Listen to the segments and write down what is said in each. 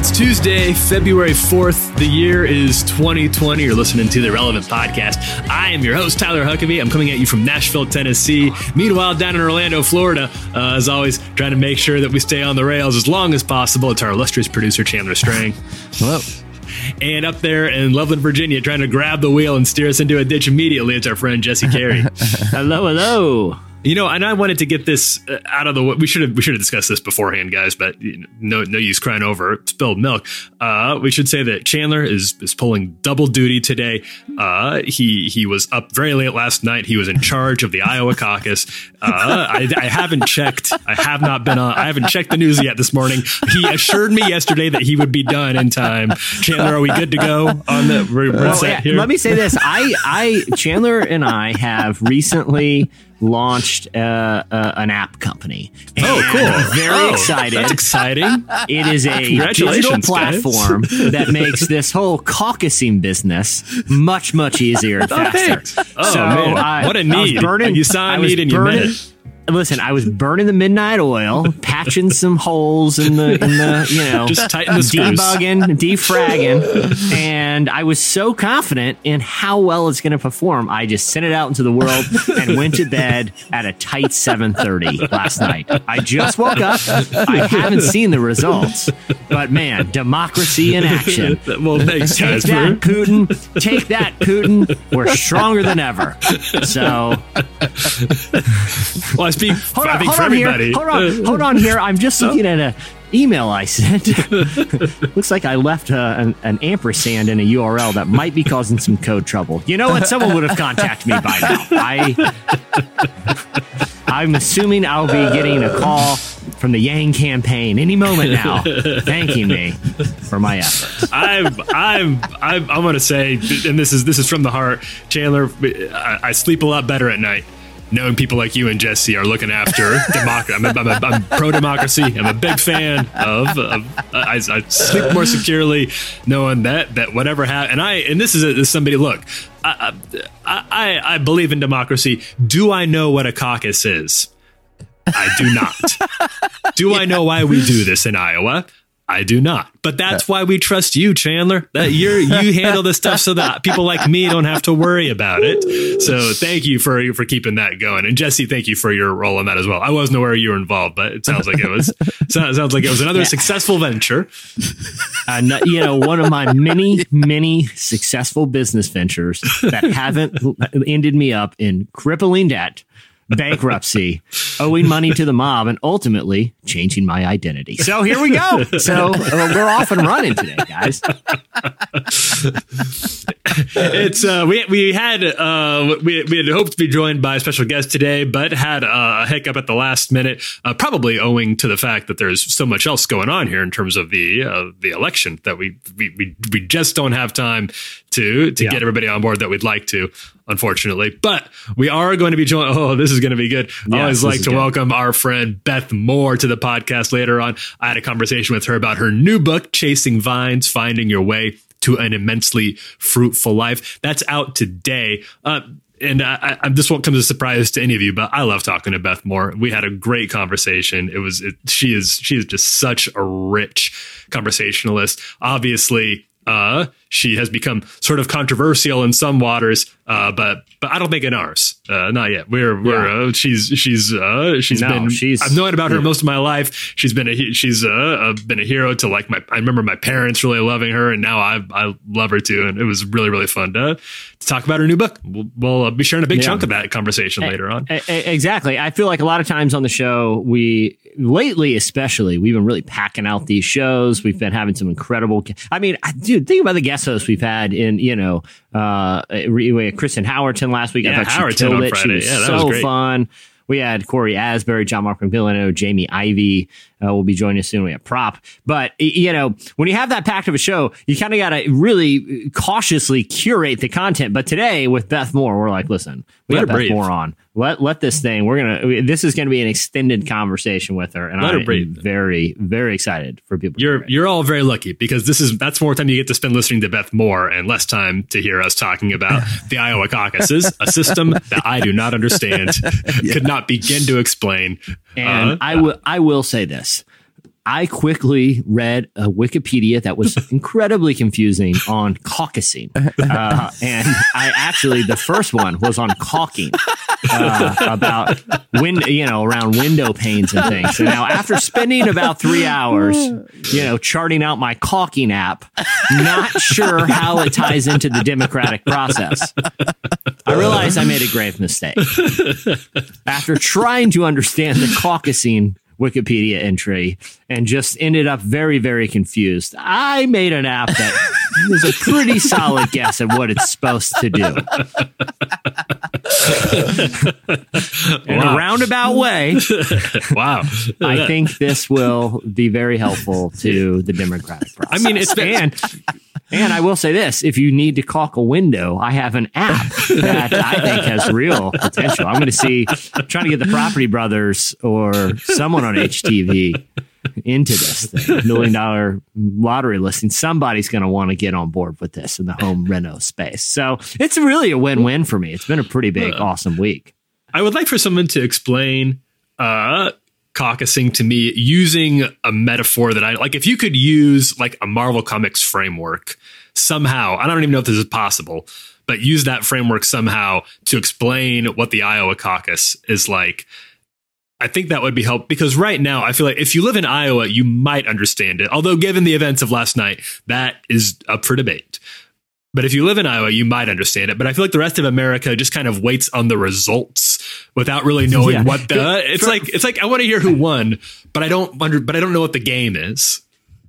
It's Tuesday, February 4th. The year is 2020. You're listening to the Relevant Podcast. I am your host, Tyler Huckabee. I'm coming at you from Nashville, Tennessee. Meanwhile, down in Orlando, Florida, uh, as always, trying to make sure that we stay on the rails as long as possible. It's our illustrious producer, Chandler Strang. Hello. And up there in Loveland, Virginia, trying to grab the wheel and steer us into a ditch immediately, it's our friend Jesse Carey. hello, hello. You know, and I wanted to get this uh, out of the way. We should have we should have discussed this beforehand, guys. But you know, no no use crying over spilled milk. Uh, we should say that Chandler is is pulling double duty today. Uh, he he was up very late last night. He was in charge of the Iowa caucus. Uh, I, I haven't checked. I have not been on. I haven't checked the news yet this morning. He assured me yesterday that he would be done in time. Chandler, are we good to go on the? We're, we're Well, set yeah, here. let me say this: I, I, Chandler and I have recently launched uh, uh, an app company. Oh, cool! Very Oh, excited. That's exciting. It is a digital platform that makes this whole caucusing business much, much easier and faster. thanks. Oh, man. What a I need. burning- You saw a I need and you met it. Listen, I was burning the midnight oil, patching some holes in the, in the you know, Just tighten the screws. debugging, defragging, and I was so confident in how well it's going to perform. I just sent it out into the world and went to bed at a tight 7:30 last night. I just woke up. I haven't seen the results, but man, democracy in action. Well, thanks, Take guys. that, for- Putin. Take that, Putin. We're stronger than ever. So Well, I speak, hold on, hold for on everybody. here. Hold on, hold on here. I'm just looking at a email I sent. Looks like I left uh, an, an ampersand in a URL that might be causing some code trouble. You know what? Someone would have contacted me by now. I, I'm assuming I'll be getting a call from the Yang campaign any moment now, thanking me for my efforts. I'm, I'm, I'm, I'm going to say, and this is this is from the heart, Chandler. I, I sleep a lot better at night. Knowing people like you and Jesse are looking after democracy, I'm, I'm, I'm, I'm pro democracy. I'm a big fan of. of I, I sleep more securely, knowing that that whatever happens, and I and this is, a, this is somebody. Look, I, I I I believe in democracy. Do I know what a caucus is? I do not. do I know why we do this in Iowa? I do not. But that's why we trust you, Chandler. That you're you handle this stuff so that people like me don't have to worry about it. So thank you for for keeping that going. And Jesse, thank you for your role in that as well. I wasn't aware you were involved, but it sounds like it was sounds, sounds like it was another successful venture. uh, no- you know, one of my many, many successful business ventures that haven't ended me up in crippling debt, bankruptcy, owing money to the mob, and ultimately changing my identity. So here we go. So uh, we're off and running today, guys. it's uh, we we had uh, we we had hoped to be joined by a special guest today, but had uh, a hiccup at the last minute, uh, probably owing to the fact that there's so much else going on here in terms of the the election that we, we we we just don't have time to to Yeah. get everybody on board that we'd like to. Unfortunately, but we are going to be joined. Oh, this is going to be good. I Yes, always like to good. welcome our friend Beth Moore to the podcast later on. I had a conversation with her about her new book, Chasing Vines, Finding Your Way to an Immensely Fruitful Life. That's out today. Uh, and I, I, this won't come as a surprise to any of you, but I love talking to Beth Moore. We had a great conversation. It was, it, she is, she is just such a rich conversationalist. Obviously, uh, she has become sort of controversial in some waters, uh, but but I don't think in ours, uh, not yet. We're we're uh, she's she's uh, she's No, been she's- I've known about her most of my life. She's been a he- she's uh, uh, been a hero to like my I remember my parents really loving her, and now I I love her too, and it was really really fun to to talk about her new book. We'll, we'll uh, be sharing a big Yeah. chunk of that conversation later on. E- Exactly. I feel like a lot of times on the show, we lately, especially, we've been really packing out these shows. We've been having some incredible. I mean, dude, think about the guest hosts we've had in, you know, uh, Kristen Howerton last week. Yeah, I thought Howerton she killed it. She was Yeah, that so was great. fun. we had Cory Asbury, John Mark McMillan, Jamie Ivey uh, will be joining us soon. We have Prop. But, you know, when you have that packed of a show, you kind of got to really cautiously curate the content. But today with Beth Moore, we're like, listen, we Let got Beth breathe. Moore on. Let, let this thing, we're going to, this is going to be an extended conversation with her. And Let I'm breathe. very, very excited for people. You're you're all very lucky because this is that's more time you get to spend listening to Beth Moore and less time to hear us talking about the Iowa caucuses, a system that I do not understand, could not begin to explain. And Uh, I will I will say this. I quickly read a Wikipedia that was incredibly confusing on caucusing. Uh, and I actually, the first one was on caulking uh, about wind, you know, around window panes and things. And now after spending about three hours, you know, charting out my caulking app, not sure how it ties into the democratic process. I realized I made a grave mistake. After trying to understand the caucusing Wikipedia entry and just ended up very, very confused, I made an app that was a pretty solid guess at what it's supposed to do. In Wow. a roundabout way, wow. I think this will be very helpful to the democratic process. I mean, it's been- and and I will say this: if you need to caulk a window, I have an app that I think has real potential. I'm going to see, trying to get the Property Brothers or someone on HGTV into this thing, million dollar lottery listing. Somebody's going to want to get on board with this in the home reno space. So it's really a win win for me. It's been a pretty big, awesome week. I would like for someone to explain uh caucusing to me using a metaphor that I like if you could use like a Marvel Comics framework somehow. I don't even know if this is possible, but use that framework somehow to explain what the Iowa caucus is like. I think that would be help because right now I feel like if you live in Iowa, you might understand it. Although given the events of last night, that is up for debate. But if you live in Iowa, you might understand it. But I feel like the rest of America just kind of waits on the results without really knowing Yeah. what the. It's like it's like I want to hear who won, but I don't under, but I don't know what the game is.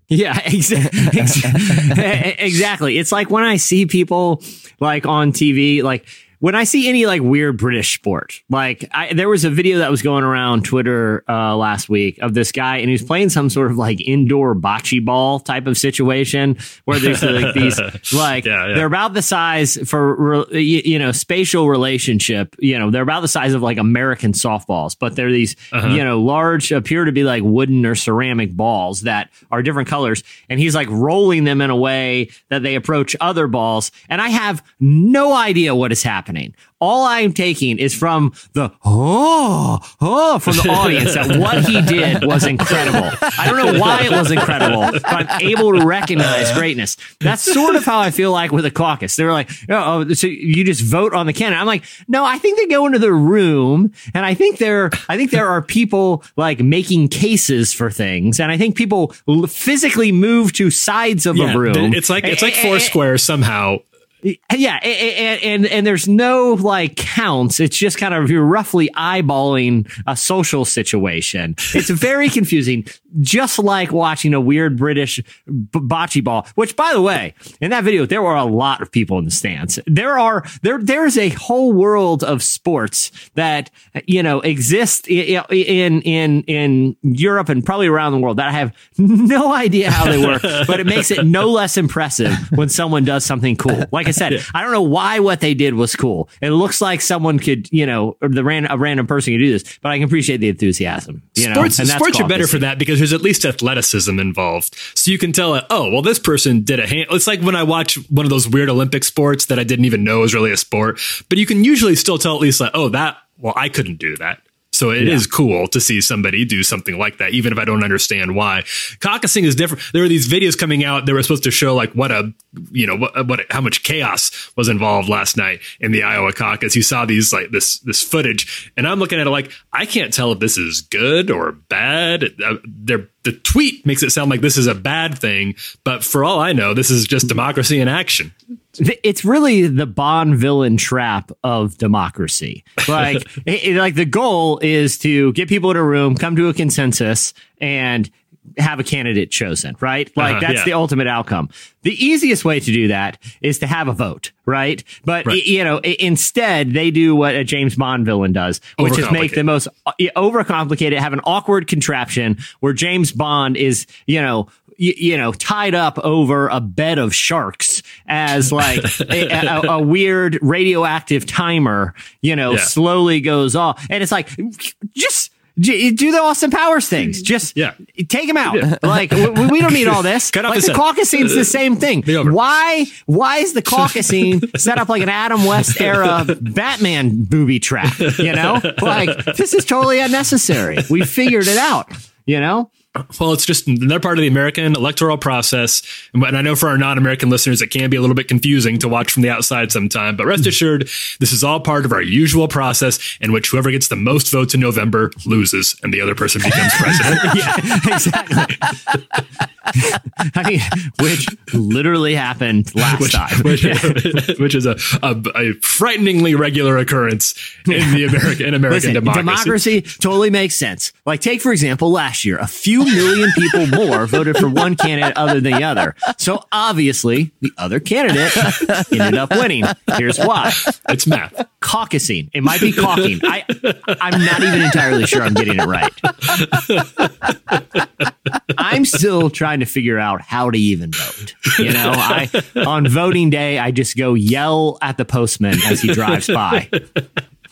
Yeah, exa- exactly. It's like when I see people like on TV, like when I see any like weird British sport, like I, there was a video that was going around Twitter uh, last week of this guy, and he was playing some sort of like indoor bocce ball type of situation where there's like these like Yeah, yeah. they're about the size for re- you, you know spatial relationship. You know, they're about the size of like American softballs, but they're these you know large, appear to be like wooden or ceramic balls that are different colors, and he's like rolling them in a way that they approach other balls, and I have no idea what is happening. All I'm taking is from the oh oh from the audience that what he did was incredible. I don't know why it was incredible, but I'm able to recognize greatness. That's sort of how I feel like with a caucus. They're like, oh, oh, so you just vote on the candidate. I'm like, no, I think they go into the room, and I think there, I think there are people like making cases for things, and I think people physically move to sides of a room. it's like it's like four squares somehow. Yeah, and, and and there's no like counts. It's just kind of you're roughly eyeballing a social situation. It's very confusing, just like watching a weird British bocce ball. Which, by the way, in that video there were a lot of people in the stands. There are there there's a whole world of sports that you know exist in in in Europe and probably around the world that I have no idea how they work, but it makes it no less impressive when someone does something cool. Like I said, I don't know why what they did was cool. It looks like someone could, you know, or the ran, a random person could do this, but I can appreciate the enthusiasm. You know? Sports, And that's sports are better for that because there's at least athleticism involved. So you can tell, oh, well, this person did a hand. It's like when I watch one of those weird Olympic sports that I didn't even know was really a sport, but you can usually still tell at least like, oh, that, well, I couldn't do that. So it is cool to see somebody do something like that, even if I don't understand why. Caucusing is different. There were these videos coming out that were supposed to show like what a, you know, what, what how much chaos was involved last night in the Iowa caucus. You saw these like this this footage, and I'm looking at it like I can't tell if this is good or bad. Uh, the tweet makes it sound like this is a bad thing, but for all I know, this is just democracy in action. It's really the Bond villain trap of democracy. Like, it, like the goal is to get people in a room, come to a consensus, and have a candidate chosen, right? Like Uh-huh, that's yeah. the ultimate outcome. The easiest way to do that is to have a vote, right? But Right. you know, instead they do what a James Bond villain does, which is make the most uh, overcomplicated, have an awkward contraption where James Bond is, you know, y- you know, tied up over a bed of sharks as like a, a, a weird radioactive timer, you know, Yeah. slowly goes off. And it's like, just do the Austin Powers things. Just Yeah. take him out. Like, we, we don't need all this. Cut like the caucus scene's the same thing. Why, why is the caucus scene set up like an Adam West era Batman booby trap? You know, like this is totally unnecessary. We figured it out. You know, Well, it's just they're part of the American electoral process. And I know for our non American listeners, it can be a little bit confusing to watch from the outside sometime. But rest hmm. assured, this is all part of our usual process in which whoever gets the most votes in November loses and the other person becomes president. yeah, exactly. I mean, which literally happened last Which, time. which, which is a, a, a frighteningly regular occurrence in the American in American Listen, democracy. totally makes sense. Like, take for example, last year, a few million people more voted for one candidate other than the other. So obviously, the other candidate ended up winning. Here's why: It's math. caucusing. It might be caulking. I, I'm not even entirely sure I'm getting it right. I'm still trying to figure out how to even vote. You know, I on voting day, I just go yell at the postman as he drives by.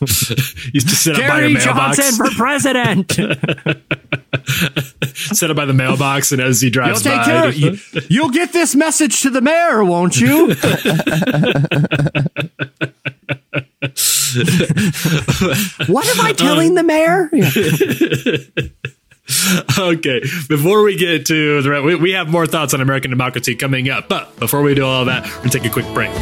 Used to sit up by Gary mailbox, Johnson for president. sit up by the mailbox, and as he You'll drives take by. You, you'll get this message to the mayor, won't you? what am I telling the mayor? okay, before we get to the we, we have more thoughts on American democracy coming up, but before we do all that, we're gonna take a quick break.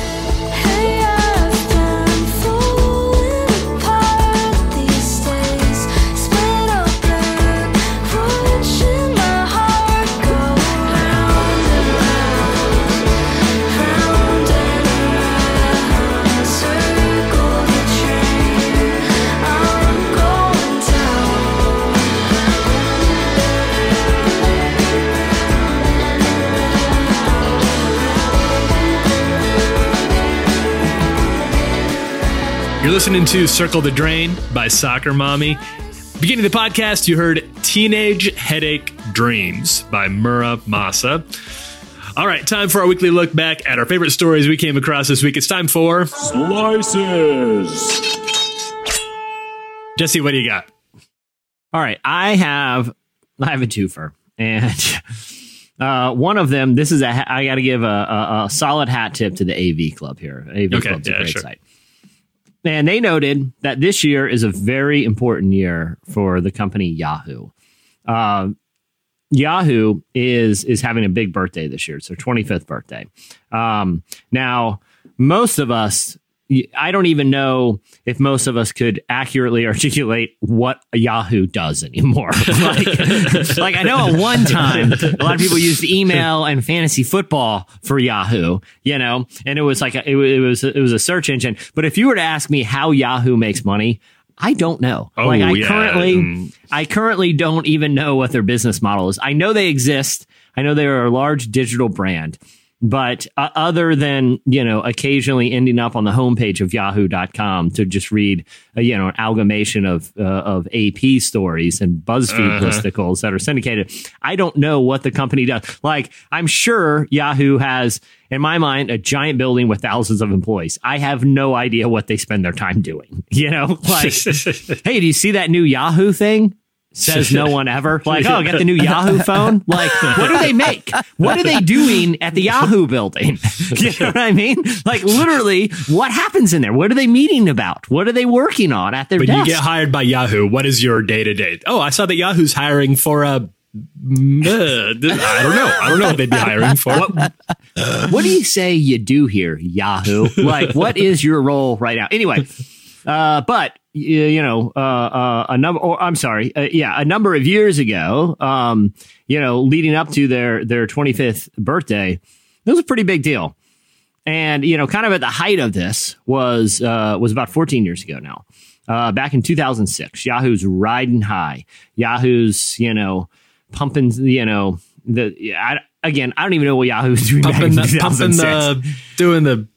Listening to Circle the Drain by Soccer Mommy. Beginning of the podcast, you heard Teenage Headache Dreams by Mura Masa. All right, time for our weekly look back at our favorite stories we came across this week. It's time for Slices. Jesse. What do you got? All right, I have I have a twofer, and uh, one of them. This is a. ha- I got to give a, a, a solid hat tip to the AV Club here. AV Okay, Club's a great sure. site. And they noted that this year is a very important year for the company Yahoo. Uh, Yahoo is is having a big birthday this year. It's their 25th birthday. Um, now, most of us, I don't even know if most of us could accurately articulate what Yahoo does anymore. like, like I know at one time a lot of people used email and fantasy football for Yahoo, you know, and it was like a, it, it was it was a search engine. But if you were to ask me how Yahoo makes money, I don't know. Oh, like I yeah. currently Mm. I currently don't even know what their business model is. I know they exist. I know they are a large digital brand, but uh, other than, you know, occasionally ending up on the homepage of yahoo.com to just read, uh, you know, an amalgamation of, uh, of AP stories and BuzzFeed listicles that are syndicated, I don't know what the company does. Like, I'm sure Yahoo has, in my mind, a giant building with thousands of employees. I have no idea what they spend their time doing. You know, like, hey, do you see that new Yahoo thing? Says no one ever. Like, oh, get the new Yahoo phone. Like, what do they make? What are they doing at the Yahoo building? You know what I mean? Like, literally, what happens in there? What are they meeting about? What are they working on at their When desk? you get hired by Yahoo, what is your day to day? Oh, I saw that Yahoo's hiring for a. uh, I don't know. I don't know what they'd be hiring for. what do you say you do here, Yahoo? Like, what is your role right now? Anyway, uh, but you know, uh, uh, a number, or I'm sorry, uh, yeah, a number of years ago, um, you know, leading up to their their 25th birthday, it was a pretty big deal. And you know, kind of at the height of this was uh, was about 14 years ago now. Uh, back in 2006, Yahoo's riding high. Yahoo's you know pumping, you know, the I, again, I don't even know what Yahoo was doing back pumping in the, pumping the, doing the,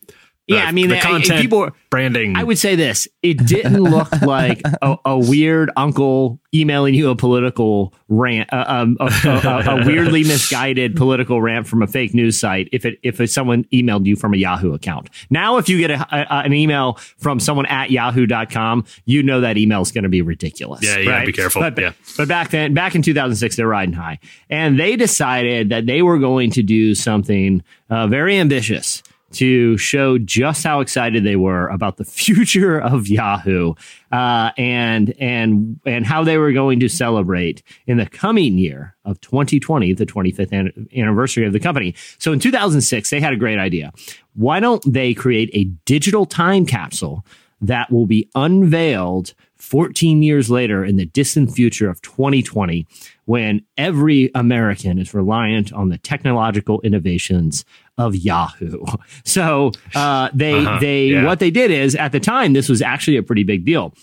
Yeah, I mean, the content people branding. I would say this: it didn't look like a, a weird uncle emailing you a political rant, uh, um, a, a, a weirdly misguided political rant from a fake news site. If it if someone emailed you from a Yahoo account, now if you get an email from someone at Yahoo.com, you know that email is going to be ridiculous. Yeah, you right? be careful. But, Yeah. but back then, back in 2006, they're riding high, and they decided that they were going to do something uh, very ambitious to show just how excited they were about the future of Yahoo uh, and and and how they were going to celebrate in the coming year of 2020, the 25th an- anniversary of the company. So in 2006, they had a great idea. Why don't they create a digital time capsule that will be unveiled 14 years later in the distant future of 2020 when every American is reliant on the technological innovations of Yahoo. So uh, they Uh-huh, they yeah. what they did is at the time this was actually a pretty big deal.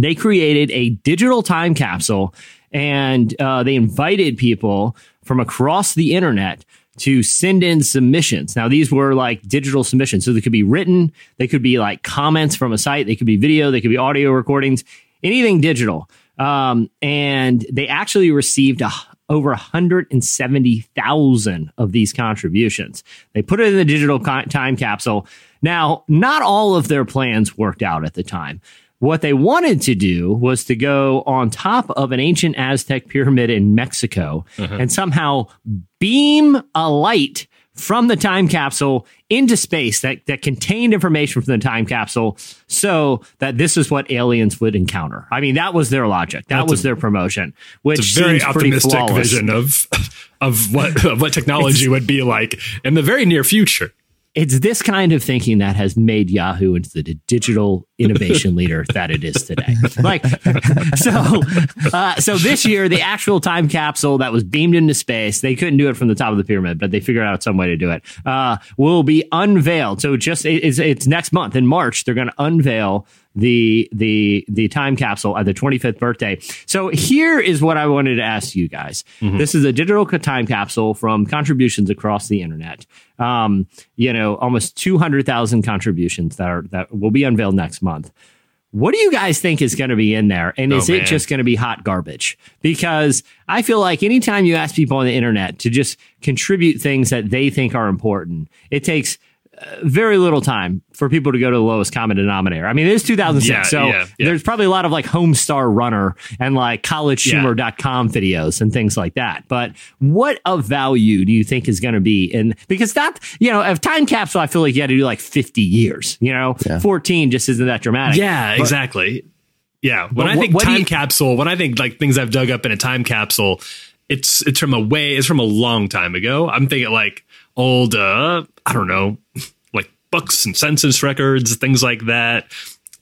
They created a digital time capsule and uh, they invited people from across the internet to send in submissions. Now, these were like digital submissions. So they could be written, they could be like comments from a site, they could be video, they could be audio recordings, anything digital. Um, and they actually received a, over 170,000 of these contributions. They put it in the digital co- time capsule. Now, not all of their plans worked out at the time. What they wanted to do was to go on top of an ancient Aztec pyramid in Mexico mm-hmm. and somehow beam a light from the time capsule into space that, that contained information from the time capsule so that this is what aliens would encounter. I mean, that was their logic. That That's was a- their promotion, which a very optimistic vision of of what of what technology would be like in the very near future. It's this kind of thinking that has made Yahoo into the digital innovation leader that it is today. Like, so, uh, so this year, the actual time capsule that was beamed into space, they couldn't do it from the top of the pyramid, but they figured out some way to do it, uh, will be unveiled. So just, it- it's, it's next month in March, they're going to unveil the the the time capsule at the 25th birthday. So here is what I wanted to ask you guys. This is a digital time capsule from contributions across the internet. Um, you know, almost 200,000 contributions that are that will be unveiled next month. What do you guys think is going to be in there? And is Oh, it man. just going to be hot garbage? Because I feel like anytime you ask people on the internet to just contribute things that they think are important, it takes very little time for people to go to the lowest common denominator. I mean, it is 2006, Yeah, so yeah, yeah. there's probably a lot of like Homestar Runner and like collegehumor.com videos and things like that. But what of value do you think is going to be in because that, you know, if time capsule, I feel like you had to do like 50 years, you know, 14 just isn't that dramatic. Yeah, But- exactly. Yeah, when I think what do time you- capsule, when I think like things I've dug up in a time capsule, it's it's from a way, it's from a long time ago. I'm thinking like old, uh, I don't know, like books and census records, things like that.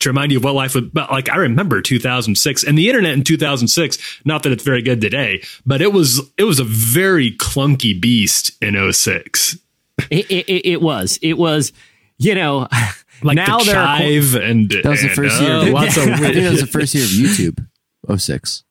To remind you of what life would, but like I remember 2006 and the internet in 2006. Not that it's very good today, but it was it was a very clunky beast in 06. It, it, it- it was. It was, you know, Like now the there are. chive and That was the first uh, year. Lots of I think that was the first year of YouTube. 06.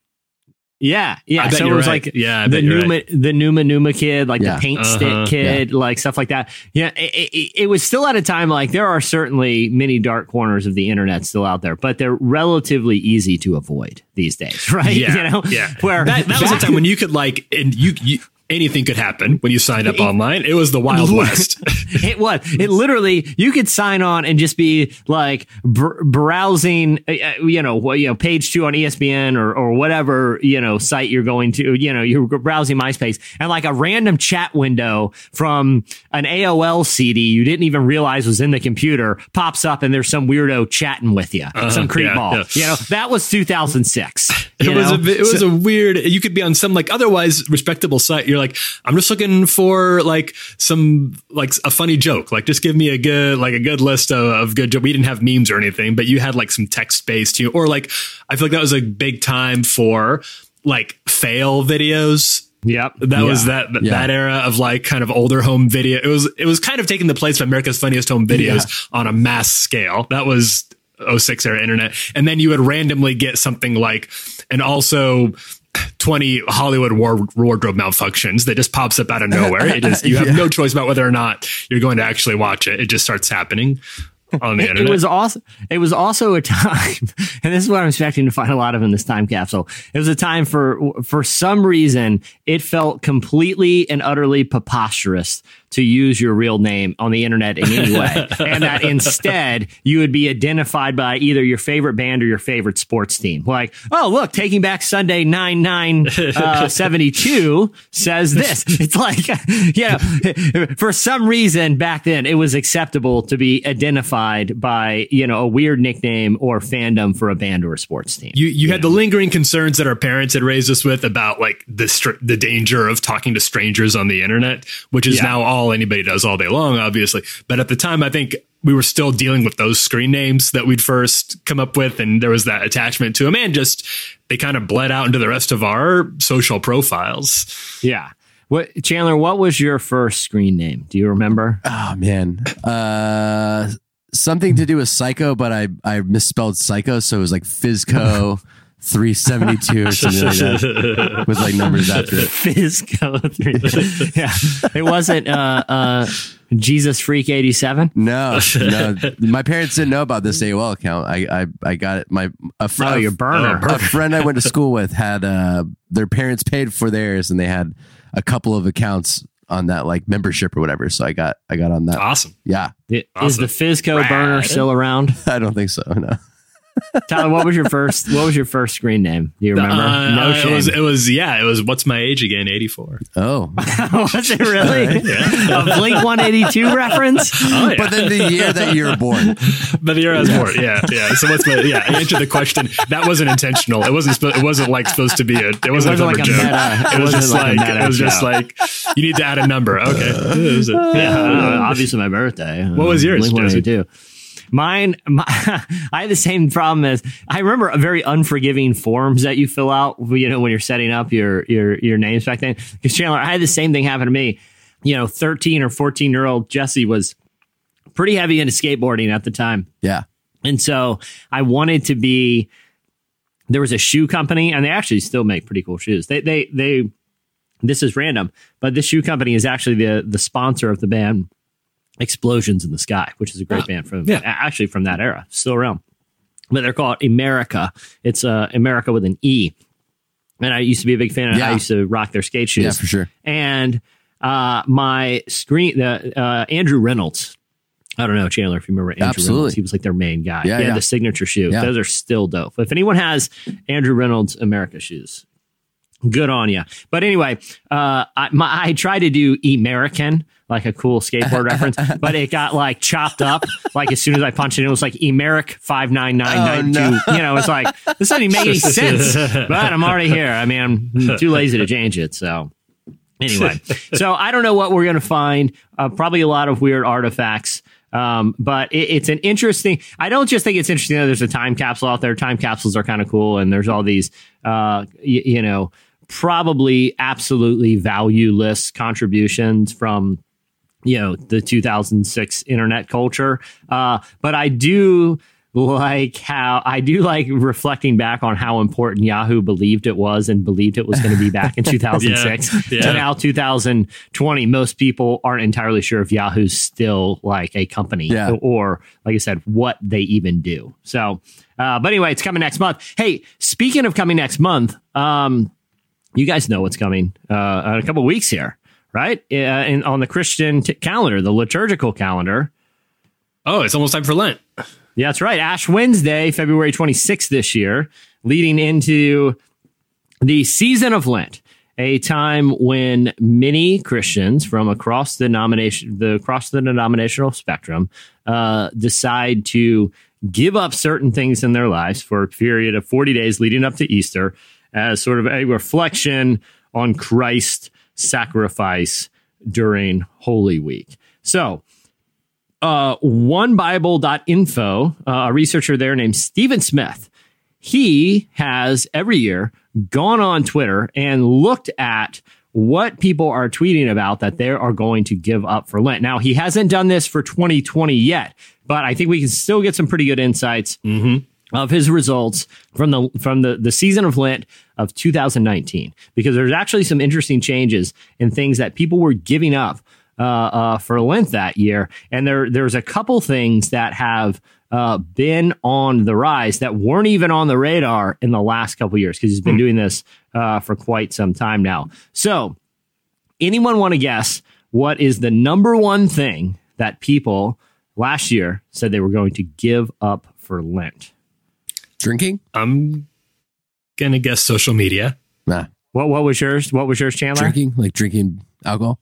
Yeah, yeah. So it was right. like Yeah, the Numa, the Numa Numa kid, like Yeah. the paint Uh-huh. stick kid, like stuff like that. Yeah, it, it, it was still at a time like there are certainly many dark corners of the internet still out there, but they're relatively easy to avoid these days, right? Yeah, you know, yeah. Where that, that was a time when you could like, and you, you anything could happen when you signed up online. It was the Wild West. it was. It literally, you could sign on and just be like br- browsing, uh, uh, you know, what you know, page two on ESPN or or whatever you know site you're going to. You know, you're browsing MySpace, and like a random chat window from an AOL CD you didn't even realize was in the computer pops up, and there's some weirdo chatting with you, some creep yeah, ball. yeah. You know, that was 2006. It was know? a it was a weird. You could be on some like otherwise respectable site. You're like, I'm just looking for like some like a funny joke. Like just give me a good like a good list of, of good. We didn't have memes or anything, but you had like some text based. You or like I feel like that was a big time for like fail videos. Yep. That was Yeah. that that, Yeah. that era of like kind of older home video. It was it was kind of taking the place of America's Funniest Home Videos on a mass scale. That was 06 era internet. And then you would randomly get something like and also 20 Hollywood war, wardrobe malfunctions that just pops up out of nowhere. It just, you have no choice about whether or not you're going to actually watch it. It just starts happening on the It, internet. it was also it was also a time, and this is what I'm expecting to find a lot of in this time capsule. It was a time for for some reason it felt completely and utterly preposterous to use your real name on the internet in any way, and that instead you would be identified by either your favorite band or your favorite sports team. Like, oh look, Taking Back Sunday nine nine uh, seventy two says this. It's like, you know, for some reason back then it was acceptable to be identified by you know a weird nickname or fandom for a band or a sports team. you you had the lingering concerns that our parents had raised us with about like the str- the danger of talking to strangers on the internet, which is Yeah. now all anybody does all day long, obviously. But at the time, I think we were still dealing with those screen names that we'd first come up with, and there was that attachment to them, and just they kind of bled out into the rest of our social profiles. yeah. What Chandler? What was your first screen name? Do you remember? Oh man, uh, something to do with Psycho, but I I misspelled Psycho, so it was like Fizco three seventy two or something like that with like numbers after it. Fizco. three- yeah, it wasn't uh, uh, Jesus Freak eighty seven. No, no, my parents didn't know about this AOL account. I I, I got it. My a, fr- Oh, your burner. a friend I went to school with had uh their parents paid for theirs, and they had a couple of accounts on that like membership or whatever. So I got I got on that. Awesome. Yeah, Is Awesome. the Fizco Rad. burner still around? I don't think so. No. Tyler, what was your first? What was your first screen name? Do you remember? Uh, no uh, shame. It was, it was, yeah, it was, what's my age again? 84. Oh, was it really a Blink One Eighty Two reference? Oh, yeah. but then the year that you were born. But the year I was born, yeah, yeah. So what's my yeah? I answered the question. That wasn't intentional. It wasn't. Spo- it wasn't like supposed to be a. It wasn't, wasn't a like clever a joke. meta- It it was just like like, it was just joke. like you need to add a number. Okay. It was a- Yeah, uh, obviously my birthday. What was yours, Blink Jesse? 182. Mine, my, I had the same problem as I remember a very unforgiving forms that you fill out. You know when you're setting up your your your names back then. Because Chandler, I had the same thing happen to me. You know, 13 or 14 year old Jesse was pretty heavy into skateboarding at the time. Yeah. And so I wanted to be. There was a shoe company, and they actually still make pretty cool shoes. They they they. This is random, but this shoe company is actually the the sponsor of the band Explosions in the Sky, which is a great band from yeah. actually from that era, still around. But they're called Emerica. It's uh, Emerica with an E. And I used to be a big fan. of I used to rock their skate shoes. Yeah, for sure. And uh, my screen, the uh, Andrew Reynolds. I don't know, Chandler, if you remember Andrew Absolutely. Reynolds. He was like their main guy. Yeah, he had yeah. the signature shoe. Yeah. Those are still dope. If anyone has Andrew Reynolds Emerica shoes, good on you. But anyway, uh, I, my, I tried to do American, like a cool skateboard reference, but it got like chopped up. Like as soon as I punched it, it was like Emeric five nine nine nine two. You know, it's like this doesn't even make any sense. But I'm already here. I mean, I'm too lazy to change it. So anyway, so I don't know what we're going to find. Uh, probably a lot of weird artifacts. Um, but it, it's an interesting. I don't just think it's interesting that there's a time capsule out there. Time capsules are kind of cool, and there's all these, uh, y- you know, probably absolutely valueless contributions from you know the 2006 internet culture. Uh but i do like how i do like reflecting back on how important yahoo believed it was and believed it was going to be back in 2006 Yeah, yeah. to now 2020 most people aren't entirely sure if yahoo's still like a company Yeah. or like i said what they even do. So uh but anyway it's coming next month. Hey speaking of coming next month um you guys know what's coming uh, in a couple of weeks here, right? Uh, in, on the Christian t- calendar, the liturgical calendar. oh, it's almost time for Lent. Yeah, that's right. Ash Wednesday, February 26th this year, leading into the season of Lent, a time when many Christians from across the denomination, the across the denominational spectrum, uh, decide to give up certain things in their lives for a period of 40 days leading up to Easter as sort of a reflection on Christ's sacrifice during Holy Week. So, uh, openbible.info, uh, a researcher there named Stephen Smith, he has every year gone on Twitter and looked at what people are tweeting about that they are going to give up for Lent. Now, he hasn't done this for 2020 yet, but I think we can still get some pretty good insights of his results from the from the, the season of Lent of 2019 because there's actually some interesting changes in things that people were giving up uh, uh, for Lent that year, and there there's a couple things that have uh, been on the rise that weren't even on the radar in the last couple years because he's been doing this uh, for quite some time now. So, anyone want to guess what is the number one thing that people last year said they were going to give up for Lent? Drinking? I'm gonna guess social media. Nah. What what was yours? What was yours, Chandler? Drinking? Like drinking alcohol?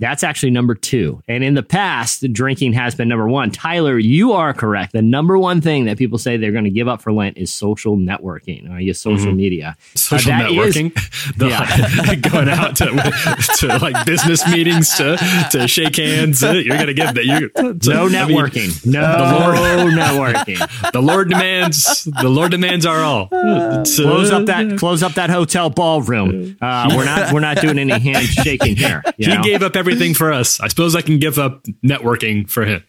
That's actually number two. And in the past, drinking has been number one. Tyler, you are correct. The number one thing that people say they're going to give up for Lent is social networking, or I guess social media. Social Uh, that is- networking, The- Yeah. going out to, to like business meetings to to shake hands. Uh, You're gonna give that. You no networking. no networking. the Lord demands. The Lord demands our all. Uh, Close up that close up that hotel ballroom. Uh, we're not we're not doing any handshaking here. you He know? gave up everything for us. I suppose I can give up networking for him.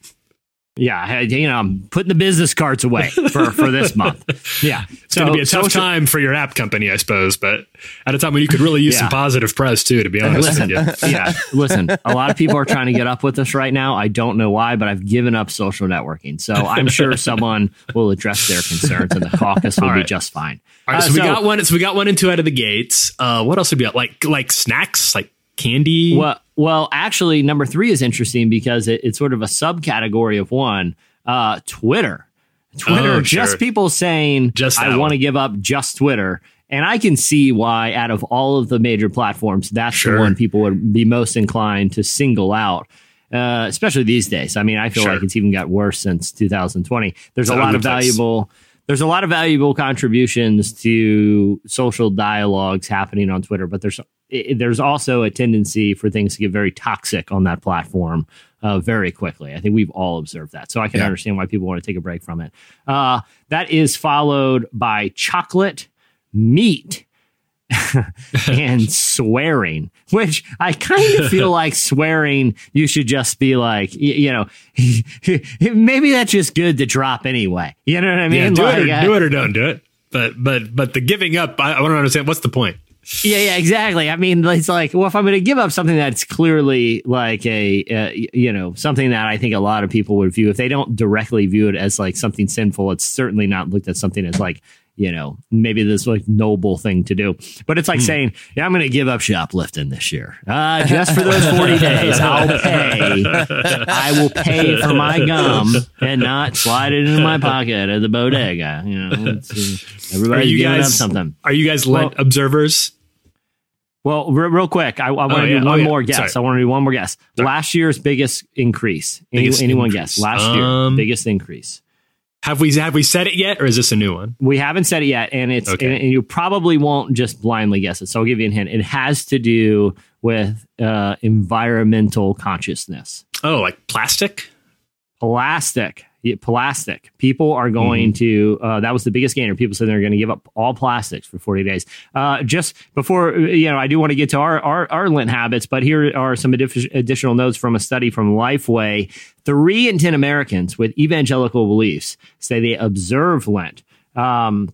Yeah, you know, I'm putting the business cards away for, for this month. Yeah, It's going to be a tough time for your app company, I suppose, but at a time when you could really use some positive press too, to be honest Listen, with you. yeah, listen. A lot of people are trying to get up with us right now. I don't know why, but I've given up social networking. So I'm sure someone will address their concerns, and the caucus will All be just fine. All right, Uh, so, we got one. So we got one and two out of the gates. Uh, what else would be out? Like like snacks, like candy. Well, well, actually, number three is interesting because it, it's sort of a subcategory of one. Uh, Twitter, Twitter, Oh, just sure. people saying, Just "I want to give up just Twitter." And I can see why, out of all of the major platforms, that's Sure. the one people would be most inclined to single out. Uh, especially these days. I mean, I feel Sure. like it's even got worse since 2020. There's a lot of valuable there's a lot of valuable contributions to social dialogues happening on Twitter, but there's i there's also a tendency for things to get very toxic on that platform uh, very quickly. I think we've all observed that, so I can Yeah. understand why people want to take a break from it. Uh, that is followed by chocolate, meat. and swearing, which I kind of feel like swearing, you should just be like, y- you know, maybe that's just good to drop anyway. You know what I mean? yeah, do, Like, it or, uh, do it or don't do it. But but but the giving up, I, I want to understand what's the point. Yeah, yeah, exactly. I mean, it's like, well, if I'm going to give up something that's clearly like a, uh, you know, something that I think a lot of people would view, if they don't directly view it as like something sinful, it's certainly not looked at something as like, you know, maybe this like noble thing to do. But it's like saying, yeah, I'm going to give up shoplifting this year. Uh, just for those 40 days, I'll pay. I will pay for my gum and not slide it into my pocket at the bodega. You know, uh, everybody's you giving up guys something. Are you guys Lent Well- observers? Well, re- real quick, I, I want to Oh, yeah. do one Oh, yeah. more guess. Sorry. I want to do one more guess. Sorry. Last year's biggest increase. Any, Biggest anyone increase. guess? Last Um, year, biggest increase. Have we have we said it yet, or is this a new one? We haven't said it yet, and it's Okay. and, and you probably won't just blindly guess it. So I'll give you a hint. It has to do with uh, environmental consciousness. Oh, like plastic. Plastic. Yeah, plastic. People are going to. Uh, that was the biggest gainer. People said they're going to give up all plastics for 40 days. Uh, just before, uh, you know, I do want to get to our, our, our Lent habits, but here are some addi- additional notes from a study from Lifeway. Three in 10 Americans with evangelical beliefs say they observe Lent. Um,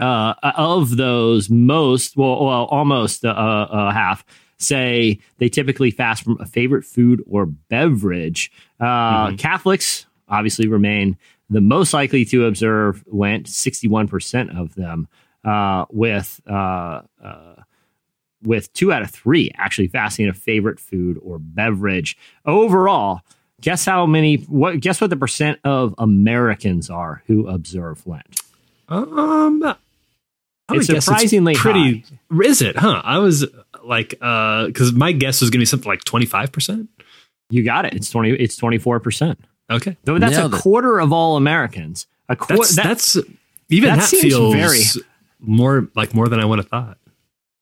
uh, of those, most, well, well almost uh, uh, half say they typically fast from a favorite food or beverage. Uh, Catholics obviously remain the most likely to observe Lent, 61% of them, uh, with, uh, uh, with two out of three actually fasting a favorite food or beverage. Overall, guess how many, what, guess what the percent of Americans are who observe Lent? Um, I It's surprisingly pretty. Is it? Huh? I was like, uh, because my guess was going to be something like twenty five percent. You got it. It's 20, it's 24%. Okay, Though that's Nailed a it. quarter of all Americans. A quarter. that's that, that's even that that, seems feels very- more like more than I would have thought.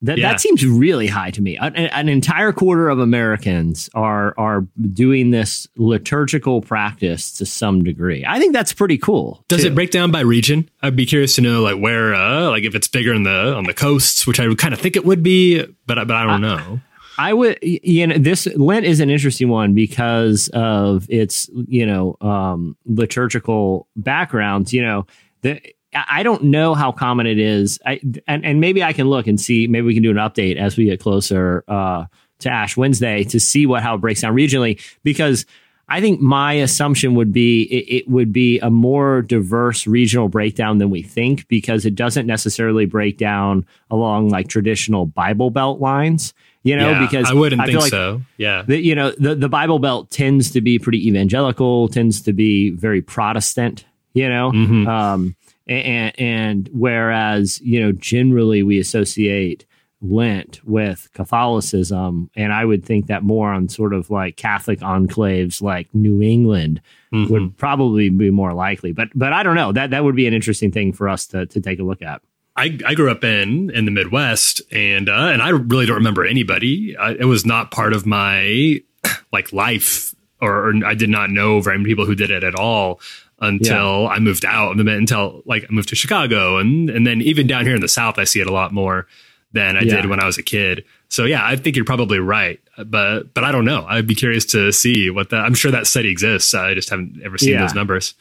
that, yeah. that seems really high to me. An, an entire quarter of Americans are are doing this liturgical practice to some degree. I think that's pretty cool. Does too. it break down by region? I'd be curious to know like where, uh, like if it's bigger in the on the coasts, which I would kind of think it would be, but but I don't know. I would, you know, this Lent is an interesting one because of its, you know, um, liturgical backgrounds. You know, the I don't know how common it is, I, and and maybe I can look and see. Maybe we can do an update as we get closer uh, to Ash Wednesday to see what how it breaks down regionally because. I think my assumption would be it, it would be a more diverse regional breakdown than we think because it doesn't necessarily break down along like traditional Bible Belt lines. You know, Yeah, because I wouldn't feel think like so. Yeah. the, you know the, the bible belt tends to be pretty evangelical tends to be very protestant you know Mhm. um and and whereas you know generally we associate lent with catholicism and i would think that more on sort of like catholic enclaves like new england Mhm. would probably be more likely but but i don't know that that would be an interesting thing for us to to take a look at I, I grew up in in the Midwest, and uh, and I really don't remember anybody. I, it was not part of my like life, or, or I did not know very many people who did it at all until I moved out. Until like I moved to Chicago, and and then even down here in the South, I see it a lot more than I Yeah. did when I was a kid. So yeah, I think you're probably right, but but I don't know. I'd be curious to see what that. I'm sure that study exists. I just haven't ever seen Yeah. those numbers.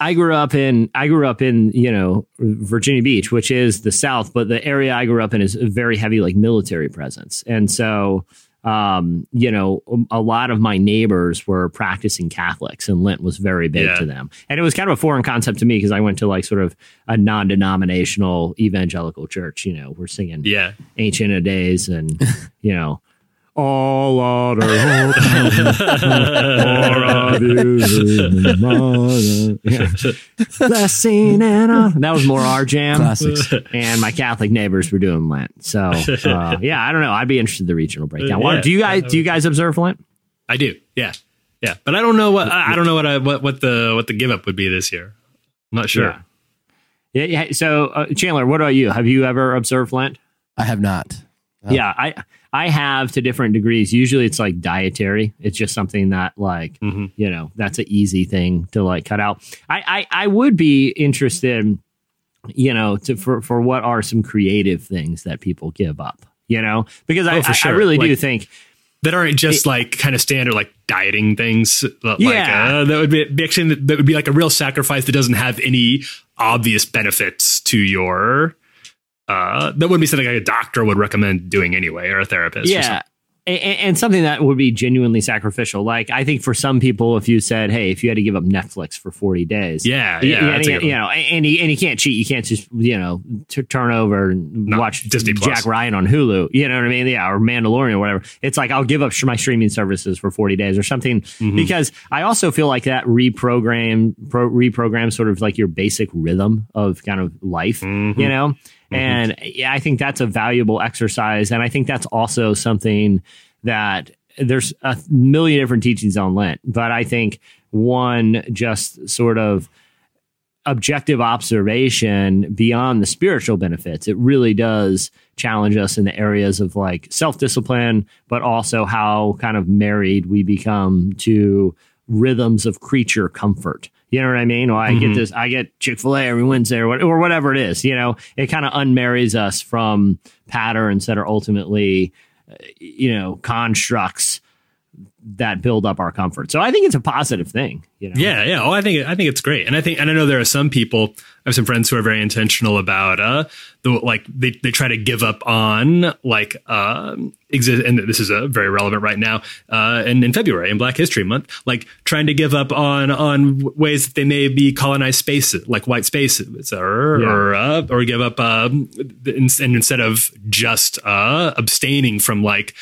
I grew up in I grew up in you know Virginia Beach, which is the South, but the area I grew up in is a very heavy like military presence, and so um, you know a lot of my neighbors were practicing Catholics, and Lent was very big Yeah. to them, and it was kind of a foreign concept to me because I went to like sort of a non-denominational evangelical church. You know, we're singing Yeah, Ancient of Days, and you know. All honor, yeah. blessing and honor. That was more our jam. Classics. And my Catholic neighbors were doing Lent. So uh, yeah, I don't know. I'd be interested in the regional breakdown. Yeah. do you guys do you guys observe Lent? I do. Yeah, yeah, but I don't know what I I don't know what I what what the what the give up would be this year. I'm not sure. Yeah. Yeah, yeah. So uh, Chandler, what about you? Have you ever observed Lent? I have not. Oh. Yeah, I I have to different degrees. Usually it's like dietary. It's just something that like Mhm. you know that's an easy thing to like cut out. I I, I would be interested, you know, to for for what are some creative things that people give up. You know, because I, Oh, for I- I sure. really do think That aren't just like kind of standard like dieting things. Like Yeah. uh, that would be, be actually that would be like a real sacrifice that doesn't have any obvious benefits to your. Uh, that wouldn't be something like a doctor would recommend doing anyway, or a therapist. something. yeah. And, and something that would be genuinely sacrificial. Like I think for some people, if you said, "Hey, if you had to give up Netflix for forty days, yeah, You- yeah. you, you, know, and you, and you can't cheat. You can't just you know t- turn over and No, watch Disney Plus. Jack Ryan on Hulu. You know what I mean? Yeah, or Mandalorian or whatever. It's like I'll give up sh- my streaming services for forty days or something Mm-hmm. because I also feel like that reprogram pro, reprogram sort of like your basic rhythm of kind of life. Mhm. You know. Mm-hmm. And yeah, I think that's a valuable exercise. And I think that's also something that there's a million different teachings on Lent, but I think one just sort of objective observation beyond the spiritual benefits. It really does challenge us in the areas of like self discipline, but also how kind of married we become to rhythms of creature comfort. You know what I mean? Well, I get this, I get Chick fil A every Wednesday or, what, or whatever it is. You know, it kind of unmarries us from patterns that are ultimately, uh, you know, constructs that build up our comfort. So I think it's a positive thing. You know? Yeah, yeah. Oh, I think I think it's great, and I think and I know there are some people. I have some friends who are very intentional about uh the like they they try to give up on like um exist and this is a very relevant right now uh and in February in Black History Month like trying to give up on on ways that they may be colonized spaces like white spaces or Yeah. or uh, or give up um and instead of just uh abstaining from like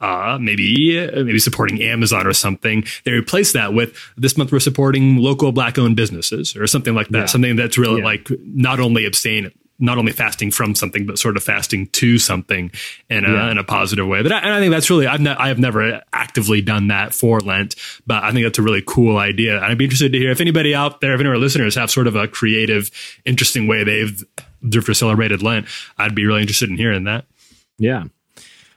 uh, maybe uh, maybe supporting Amazon or something. They replace that with this month we're supporting local black owned businesses or something like that. Yeah. Something that's really Yeah. like not only abstain, not only fasting from something, but sort of fasting to something in a, Yeah. in a positive way. But I, and I think that's really I've ne- I have never actively done that for Lent, but I think that's a really cool idea. And I'd be interested to hear if anybody out there, if any of our listeners have sort of a creative, interesting way they've observed or celebrated Lent. I'd be really interested in hearing that. Yeah.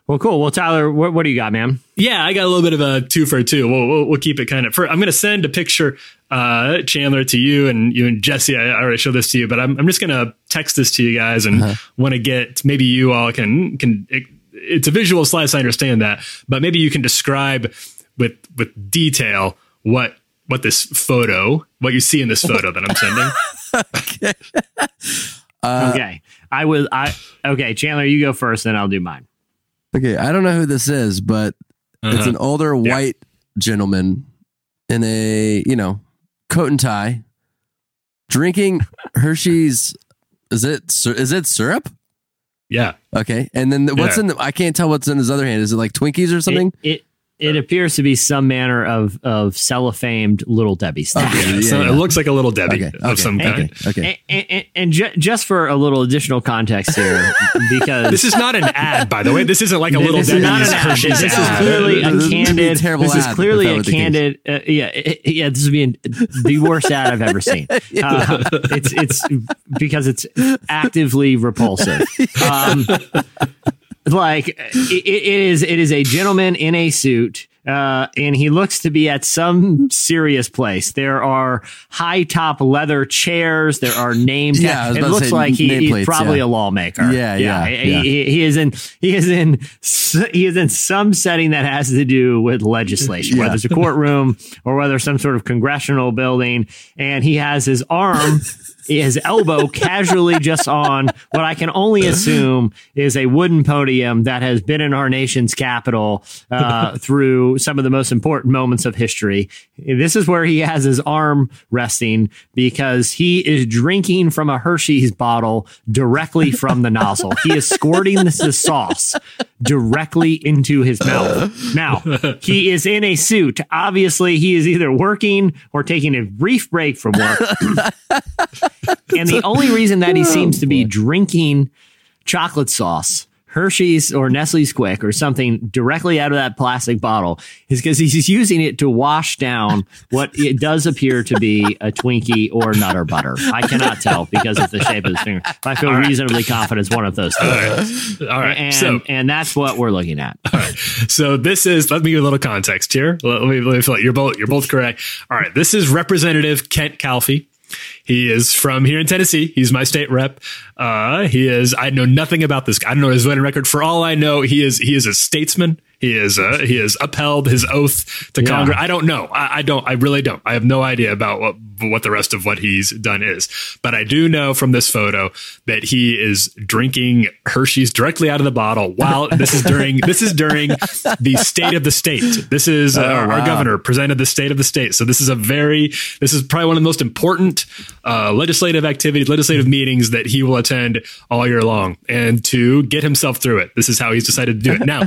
Well, cool. Well, Tyler, what, what do you got, man? Yeah, I got a little bit of a two for two. We'll, we'll, we'll keep it kind of. For, I'm going to send a picture, uh, Chandler, to you and you and Jesse. I, I already showed this to you, but I'm, I'm just going to text this to you guys and want to get maybe you all can can it's a visual slice. I understand that, but maybe you can describe with with detail what what this photo, what you see in this photo that I'm sending. okay. I will. I okay. Chandler, you go first, then I'll do mine. Okay, I don't know who this is, but it's Uh-huh. an older white gentleman in a you know coat and tie, drinking Hershey's. Is it sy- is it syrup? Yeah, Okay, and then the, what's Yeah. in the? I can't tell what's in his other hand. Is it like Twinkies or something? It, it it appears to be some manner of of cellophaned little Debbie stuff. Okay. Yeah, Yeah, so yeah. it looks like a little Debbie Okay, of okay, some kind. okay. And, and, and ju- just for a little additional context here, because This is not an ad, by the way. This isn't like a little this Debbie's is not an ad. Hershey's This is clearly a This a candid. terrible This is clearly a were the case. candid. Uh, yeah, it- yeah. This would be the worst ad I've ever seen. Uh, it's it's because it's actively repulsive. Um, like it, it is it is a gentleman in a suit uh, and he looks to be at some serious place. There are high top leather chairs. There are name tags. Yeah, it looks like he, he's probably yeah. a lawmaker. Yeah, yeah, He, yeah. he- he is in he is in he is in some setting that has to do with legislation, whether it's a courtroom or whether some sort of congressional building, and he has his arm. His elbow casually just on what I can only assume is a wooden podium that has been in our nation's capital uh, through some of the most important moments of history. This is where he has his arm resting because he is drinking from a Hershey's bottle directly from the nozzle. He is squirting this, this sauce directly into his mouth. Now, he is in a suit. Obviously, he is either working or taking a brief break from work. and the only reason that he oh, seems to be drinking chocolate sauce, Hershey's or Nestle's Quik or something directly out of that plastic bottle is because he's using it to wash down what it does appear to be a Twinkie or Nutter Butter. I cannot tell because of the shape of his finger. But I feel reasonably confident it's one of those things. All right. And, so, and that's what we're looking at. All right. So this is. Let me give you a little context here. Let me, let me feel it. You're both. You're both correct. All right. This is Representative Kent Calfee. He is from here in Tennessee. He's my state rep. Uh, he is. I know nothing about this guy. I don't know his voting record. For all I know, he is. He is a statesman. He is. Uh, he has upheld his oath to Yeah. Congress. I don't know. I, I don't. I really don't. I have no idea about what what the rest of what he's done is. But I do know from this photo that he is drinking Hershey's directly out of the bottle. While this is during this is during the state of the state. This is uh, our, our wow. governor presented the state of the state. So this is a very this is probably one of the most important uh, legislative activities, legislative meetings that he will attend all year long. And to get himself through it, this is how he's decided to do it. Now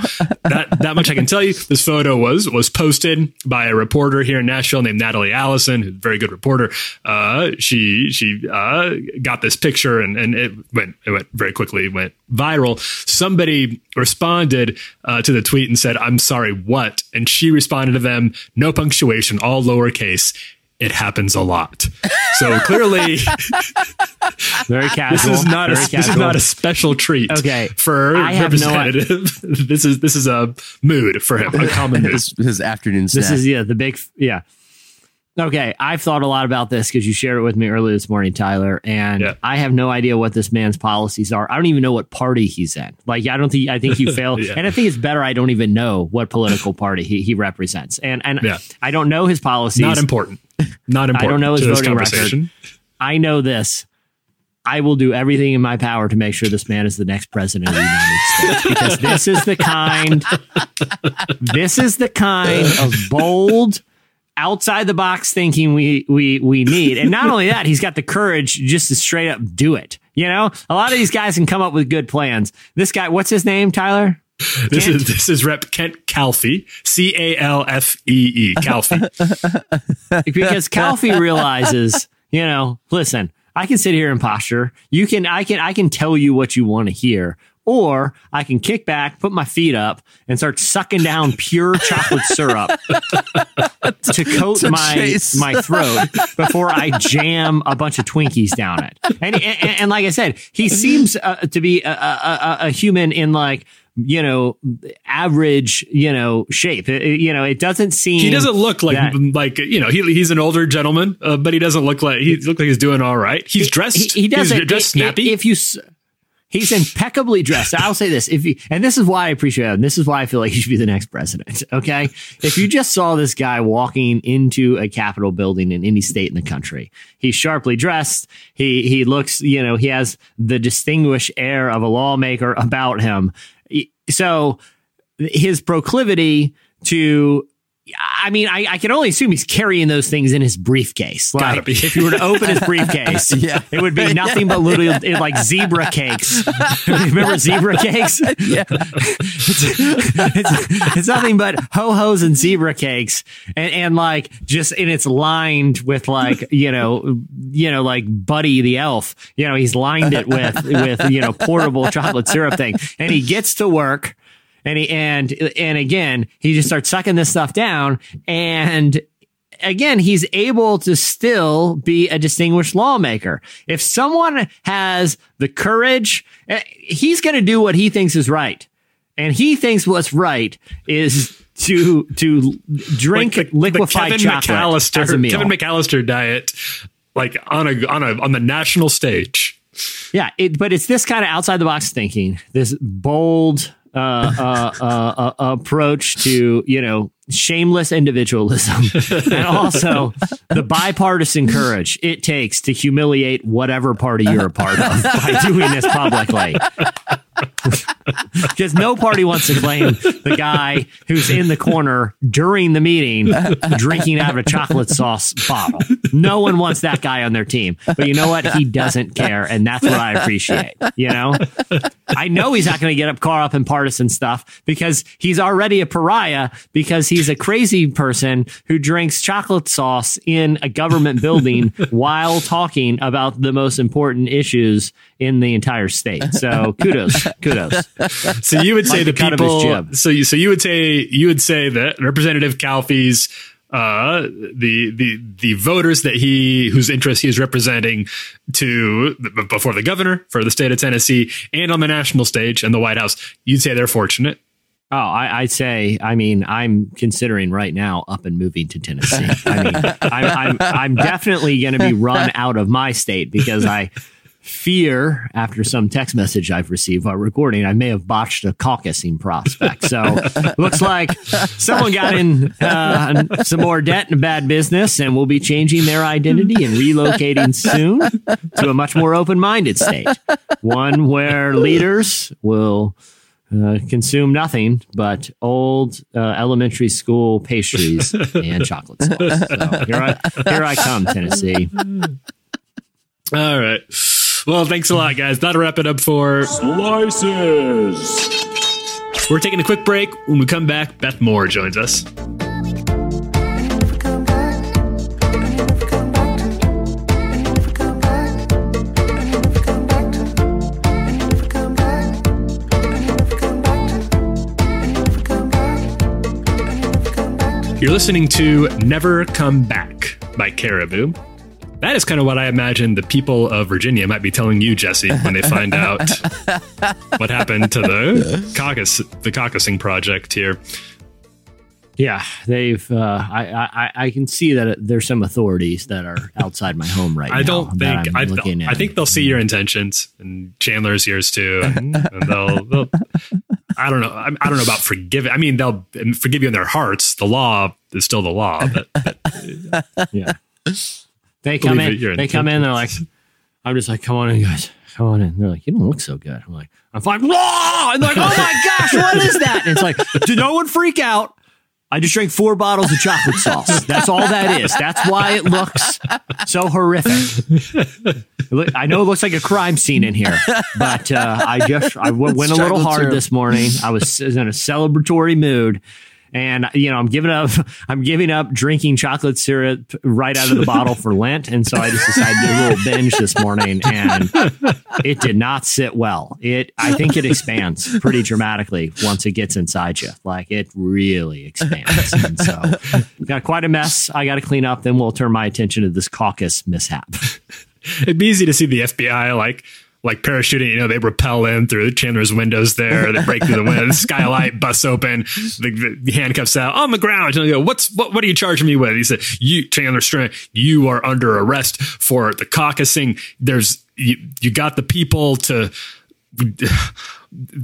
that that much I can tell you. This photo was was posted by a reporter here in Nashville named Natalie Allison, who's a very good reporter. Uh, she she uh, got this picture and, and it went it went very quickly went viral. Somebody responded uh, to the tweet and said, "I'm sorry, what?" And she responded to them, no punctuation, all lowercase. It happens a lot. So clearly, Very casual. this is not a very this is not a special treat. Okay. for I have no i- this is this is a mood for him, a common mood. his, his afternoon snack. This is yeah, the big yeah. Okay, I've thought a lot about this because you shared it with me earlier this morning, Tyler, and Yeah. I have no idea what this man's policies are. I don't even know what party he's in. Like, I don't think I think you failed, Yeah. and I think it's better I don't even know what political party he, he represents, and and Yeah. I don't know his policies. Not important. Not important. I don't know his voting record. I know this. I will do everything in my power to make sure this man is the next president of the United States because this is the kind this is the kind of bold outside the box thinking we we we need. And not only that, he's got the courage just to straight up do it. You know, a lot of these guys can come up with good plans. This guy, what's his name, Tyler? This Kent. is this is Rep Kent Calfee, C A L F E E, Calfee. because Calfee realizes, you know, listen, I can sit here and posture. You can, I can, I can tell you what you want to hear, or I can kick back, put my feet up, and start sucking down pure chocolate syrup to coat To my chase. my throat before I jam a bunch of Twinkies down it. And and, and like I said, he seems uh, to be a, a, a, human in like. You know, average, you know, shape. It- you know, it doesn't seem He doesn't look like that- like you know he, he's an older gentleman, uh, but he doesn't look like he look like he's doing all right. He's dressed. He, he doesn't He's dressed snappy. If you, He's impeccably dressed. I'll say this: if you, and this is why I appreciate him. This is why I feel like he should be the next president. Okay, if you just saw this guy walking into a Capitol building in any state in the country, he's sharply dressed. He he looks, you know, he has the distinguished air of a lawmaker about him. So his proclivity to I mean, I, I can only assume he's carrying those things in his briefcase. Gotta Like, be. if you were to open his briefcase, Yeah. it would be nothing but literally like zebra cakes. Remember zebra cakes? Yeah. it's, it's, it's nothing but ho hos and zebra cakes, and, and like just and it's lined with like you know you know like Buddy the elf. You know he's lined it with with you know portable chocolate syrup thing, and he gets to work. And he and and again, he just starts sucking this stuff down, and again, he's able to still be a distinguished lawmaker. If someone has the courage, eh, he's going to do what he thinks is right. And he thinks what's right is to to drink Like the- the Kevin chocolate McAllister, as a meal. Kevin McAllister diet, like on a on a on the national stage. Yeah, it, but it's this kind of outside the box thinking, this bold uh, uh, uh, uh, approach to you know shameless individualism, and also the bipartisan courage it takes to humiliate whatever party you're a part of by doing this publicly. Because no party wants to claim the guy who's in the corner during the meeting drinking out of a chocolate sauce bottle. No one wants that guy on their team. But you know what? He doesn't care. And that's what I appreciate. You know? I know he's not going to get up caught up in partisan stuff because he's already a pariah because he's a crazy person who drinks chocolate sauce in a government building while talking about the most important issues in the entire state. So kudos, kudos. So you would say Like the the cut of his people. So you so you would say you would say that Representative Calfee's uh the the the voters that he whose interests he is representing to before the governor for the state of Tennessee and on the national stage and the White House you'd say they're fortunate Oh, I, I'd say. I mean, I'm considering right now up and moving to Tennessee. I mean, I'm I'm, I'm definitely going to be run out of my state because I fear after some text message I've received while recording, I may have botched a caucusing prospect. So looks like someone got in uh, some more debt and bad business, and will be changing their identity and relocating soon to a much more open-minded state, one where leaders will uh, consume nothing but old uh, elementary school pastries and chocolate sauce. So here I here I come, Tennessee. all right well thanks a lot guys that'll wrap it up for Slices. we're taking a quick break when we come back Beth Moore joins us You're listening to Never Come Back by Caribou. That is kind of what I imagine the people of Virginia might be telling you, Jesse, when they find out what happened to the caucus, the caucusing project here. Yeah, they've. Uh, I, I I can see that there's some authorities that are outside my home right now. I don't think I'm I, looking I think they'll see your intentions and Chandler's yours too, and, and they'll, they'll. I don't know. I, I don't know about forgiving. I mean, they'll forgive you in their hearts. The law is still the law, but Yeah. They come in. They come in. They're like, I'm just like, come on in, guys. Come on in. They're like, you don't look so good. I'm like, I'm fine. Raw! And they're like, oh my gosh, what is that? And it's like, do no one freak out. I just drank four bottles of chocolate sauce. That's all that is. That's why it looks so horrific. I know it looks like a crime scene in here, but uh, I just I went a little hard syrup. this morning. I was in a celebratory mood, and you know I'm giving up. I'm giving up drinking chocolate syrup right out of the bottle for Lent, and so I just decided to do a little binge this morning, and it did not sit well. It I think it expands pretty dramatically once it gets inside you. Like it really expands, and so got quite a mess. I got to clean up. Then we'll turn my attention to this caucus mishap. it'd be easy to see the FBI like like parachuting. You know, they rappel in through Chandler's windows there. They break through the window. The skylight busts open. The, the handcuffs out on the ground. And they go, "What's what? What are you charging me with?" He said, "You, Chandler Strand, you are under arrest for the caucusing. There's you. You got the people to."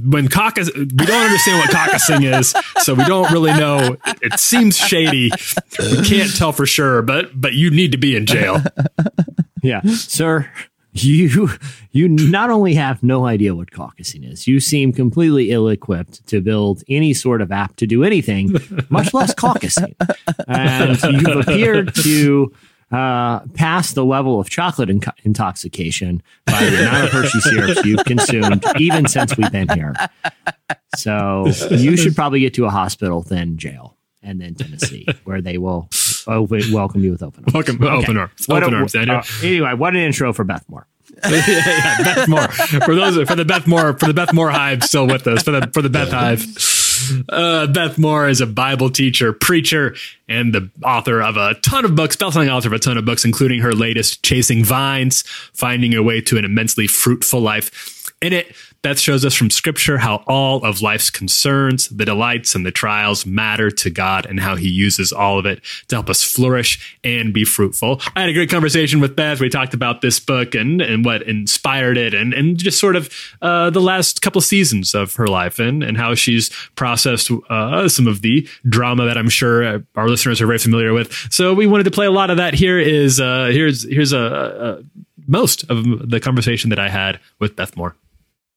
when caucus, we don't understand what caucusing is, so we don't really know. It seems shady. We can't tell for sure, but but you need to be in jail. Yeah, sir. You you not only have no idea what caucusing is, you seem completely ill-equipped to build any sort of app to do anything, much less caucusing. And you've appeared to uh, pass the level of chocolate inco- intoxication by the amount of Hershey syrups you've consumed, even since we've been here. So you should probably get to a hospital, then jail, and then Tennessee, where they will open, welcome you with open arms. Welcome, open arms, What open a- arms, uh, anyway, what an intro for Beth Moore. yeah, yeah, Beth Moore. For those for the Beth Moore for the Beth Moore Hive still with us for the for the Beth Hive. Uh, Beth Moore is a Bible teacher, preacher, and the author of a ton of books, best-selling author of a ton of books, including her latest, "Chasing Vines: Finding Your Way to an Immensely Fruitful Life." In it, Beth shows us from Scripture how all of life's concerns, the delights and the trials, matter to God, and how He uses all of it to help us flourish and be fruitful. I had a great conversation with Beth. We talked about this book and and what inspired it, and and just sort of uh, the last couple seasons of her life, and and how she's processed uh, some of the drama that I'm sure our listeners are very familiar with. So we wanted to play a lot of that. Here is uh, here's here's a, a most of the conversation that I had with Beth Moore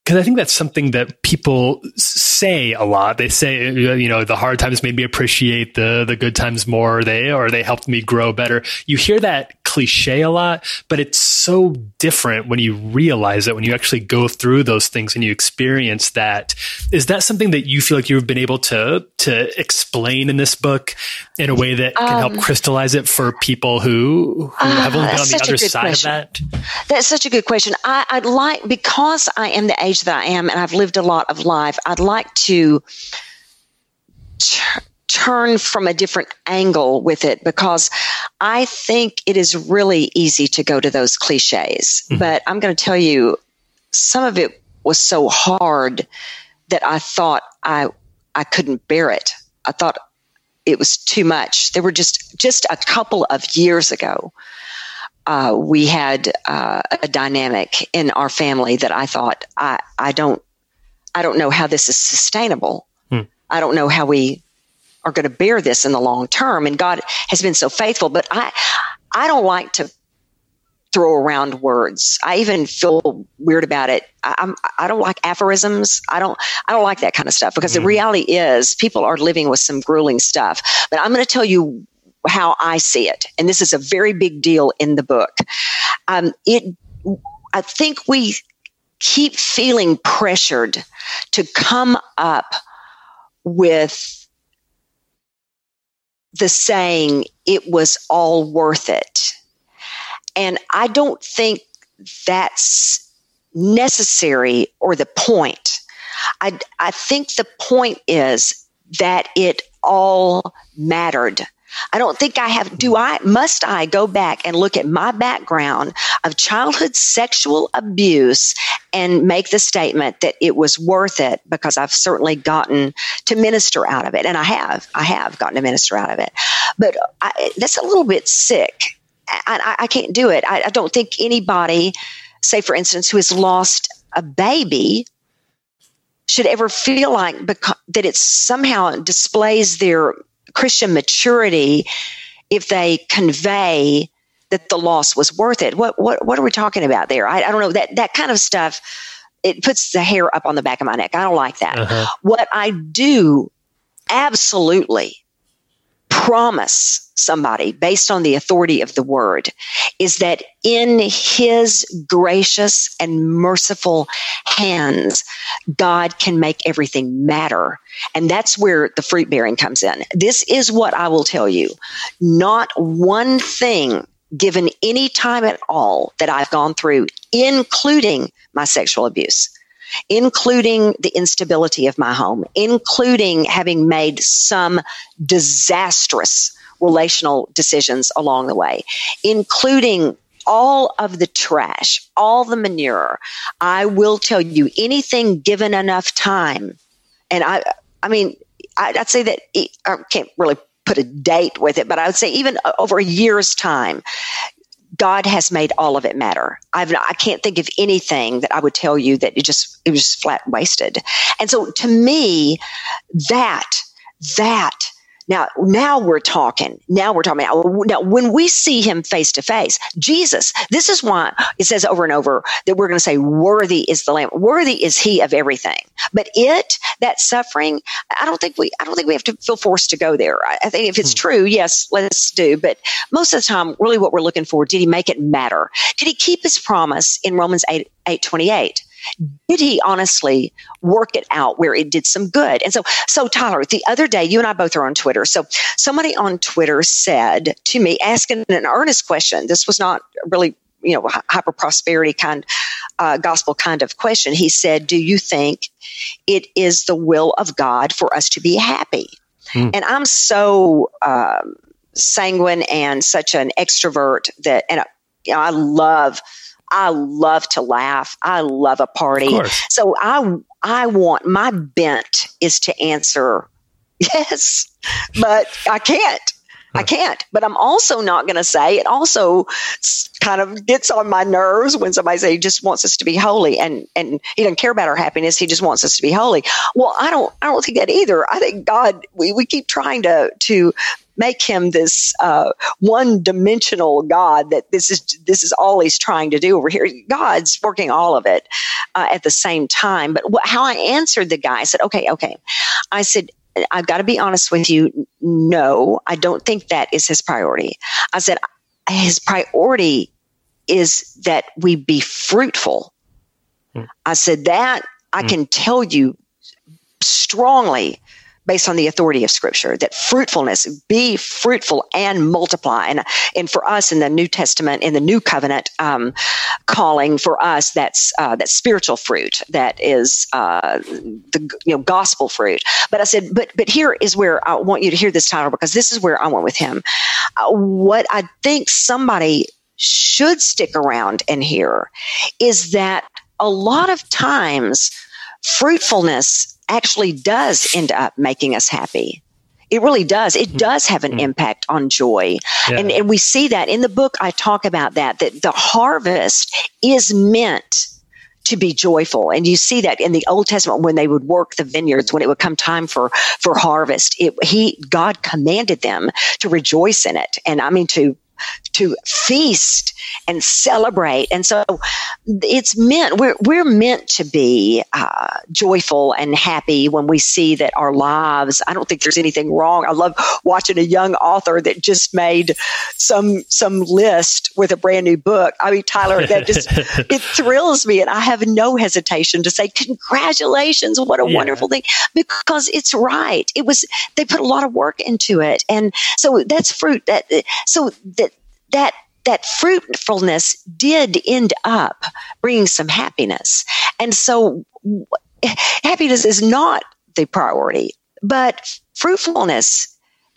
because I think that's something that people say a lot. They say, uh, you know, the hard times made me appreciate the the good times more. They or they helped me grow better. You hear that cliche a lot, but it's so different when you realize it. When you actually go through those things and you experience that. Is that something that you feel like you've been able to to explain in this book in a way that can help um, crystallize it for people who who ah, have only been on the other side question. of that? That's such a good question. I, I'd like, because I am the age that I am and I've lived a lot of life, I'd like to turn from a different angle with it because I think it is really easy to go to those cliches. But I'm going to tell you, some of it was so hard that I thought I, I couldn't bear it. I thought it was too much. There were just, just a couple of years ago uh, we had uh, a dynamic in our family that I thought I, I don't I don't know how this is sustainable. I don't know how we are going to bear this in the long term. And God has been so faithful, but I I don't like to throw around words. I even feel weird about it. I, I'm I don't like aphorisms. I don't I don't like that kind of stuff because the reality is people are living with some grueling stuff. But I'm going to tell you how I see it, and this is a very big deal in the book. Um, it, I think we keep feeling pressured to come up with the saying, "It was all worth it," and I don't think that's necessary or the point. I, I think the point is that it all mattered. I don't think I have, do I, must I go back and look at my background of childhood sexual abuse and make the statement that it was worth it because I've certainly gotten to minister out of it. And I have, I have gotten to minister out of it. But I, that's a little bit sick. I, I, I can't do it. I, don't think anybody, say for instance, who has lost a baby should ever feel like beca- that it somehow displays their Christian maturity if they convey that the loss was worth it. What what what are we talking about there? I, I don't know that that kind of stuff. It puts the hair up on the back of my neck. I don't like that. Uh-huh. What I do absolutely promise somebody based on the authority of the word is that in his gracious and merciful hands, God can make everything matter. And that's where the fruit bearing comes in. This is what I will tell you. Not one thing given any time at all that I've gone through, including my sexual abuse, including the instability of my home, including having made some disastrous relational decisions along the way, including all of the trash, all the manure. I will tell you anything given enough time. And I, I mean, I, I'd say that I can't really put a date with it, but I would say even over a year's time, God has made all of it matter. I've I can't think of anything that I would tell you that it just it was just flat wasted. And so to me, that that now now we're talking. Now we're talking. Now, when we see him face to face, Jesus. This is why it says over and over that we're going to say, "Worthy is the Lamb. Worthy is He of everything." But it that suffering, I don't think we I don't think we have to feel forced to go there. I, I think if it's hmm. true, yes, let's do. But most of the time, really, what we're looking for: did He make it matter? Did He keep His promise in Romans eight eight twenty eight? Did he honestly work it out where it did some good? And so, so Tyler, the other day, you and I both are on Twitter. So somebody on Twitter said to me, asking an earnest question. This was not really, you know, hyper prosperity kind, uh, gospel kind of question. He said, "Do you think it is the will of God for us to be happy?" And I'm so um, sanguine and such an extrovert that, and uh, you know, I love. I love to laugh. I love a party. So I I want my bent is to answer yes, but I can't. I can't. But I'm also not going to say it. Also, kind of gets on my nerves when somebody says he just wants us to be holy, and and he doesn't care about our happiness. He just wants us to be holy. Well, I don't. I don't think that either. I think God. We we keep trying to to make him this uh, one dimensional God that this is this is all he's trying to do over here. God's working all of it uh, at the same time. But what, how I answered the guy, I said, okay, okay. I said, I've got to be honest with you. No, I don't think that is his priority. I said, his priority is that we be fruitful. I said, that I can tell you strongly based on the authority of scripture that fruitfulness be fruitful and multiply. And and for us in the new testament in the new covenant um, calling for us that's uh, that spiritual fruit that is uh, the you know gospel fruit. But i said but but here is where i want you to hear this Tyler because this is where i went with him. Uh, what i think somebody should stick around and hear is that a lot of times fruitfulness actually does end up making us happy. It really does. It hmm. does have an hmm. impact on joy. Yeah. And, and we see that in the book. I talk about that, that the harvest is meant to be joyful. And you see that in the Old Testament when they would work the vineyards, when it would come time for, for harvest, it, he, God commanded them to rejoice in it. And I mean, to, to feast and celebrate. And so it's meant, we're, we're meant to be uh, joyful and happy when we see that our lives, I don't think there's anything wrong. I love watching a young author that just made some, some list with a brand new book. I mean, Tyler, that just, it thrills me. And I have no hesitation to say, congratulations. What a Yeah. wonderful thing because it's right. It was, they put a lot of work into it. And so that's fruit that, so that, that, that fruitfulness did end up bringing some happiness. And so happiness is not the priority, but fruitfulness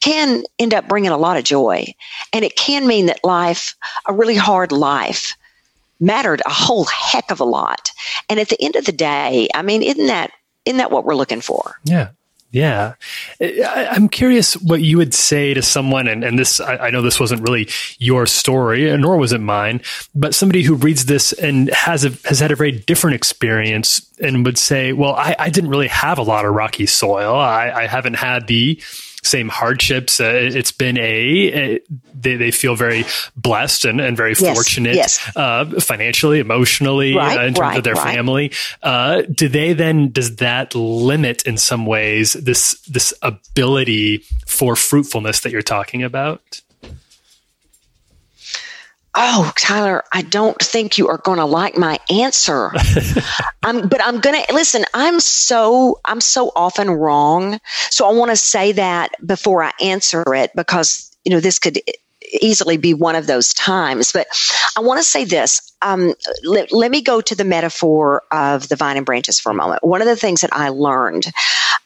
can end up bringing a lot of joy. And it can mean that life, a really hard life, mattered a whole heck of a lot. And at the end of the day, I mean, isn't that isn't that what we're looking for? Yeah. Yeah. I'm curious what you would say to someone, and, and this, I, I know this wasn't really your story, nor was it mine, but somebody who reads this and has a, has had a very different experience and would say, well, I, I didn't really have a lot of rocky soil. I, I haven't had the same hardships. Uh, it's been a, they, they feel very blessed and, and very Yes, fortunate yes. uh, financially, emotionally, Right, uh, in terms right, of their right. family. Uh, do they then does that limit in some ways this this ability for fruitfulness that you're talking about? Oh, Tyler, I don't think you are going to like my answer. I'm, but I'm going to listen. I'm so, I'm so often wrong. So I want to say that before I answer it because, you know, this could easily be one of those times. But I want to say this. Um, let, let me go to the metaphor of the vine and branches for a moment. One of the things that I learned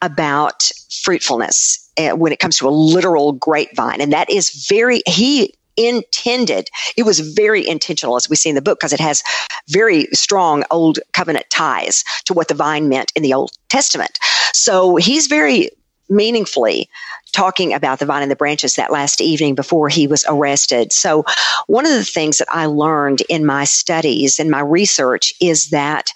about fruitfulness uh, when it comes to a literal grapevine, and that is very, he intended, it was very intentional, as we see in the book, because it has very strong old covenant ties to what the vine meant in the Old Testament. So he's very meaningfully talking about the vine and the branches that last evening before he was arrested. So, one of the things that I learned in my studies and my research is that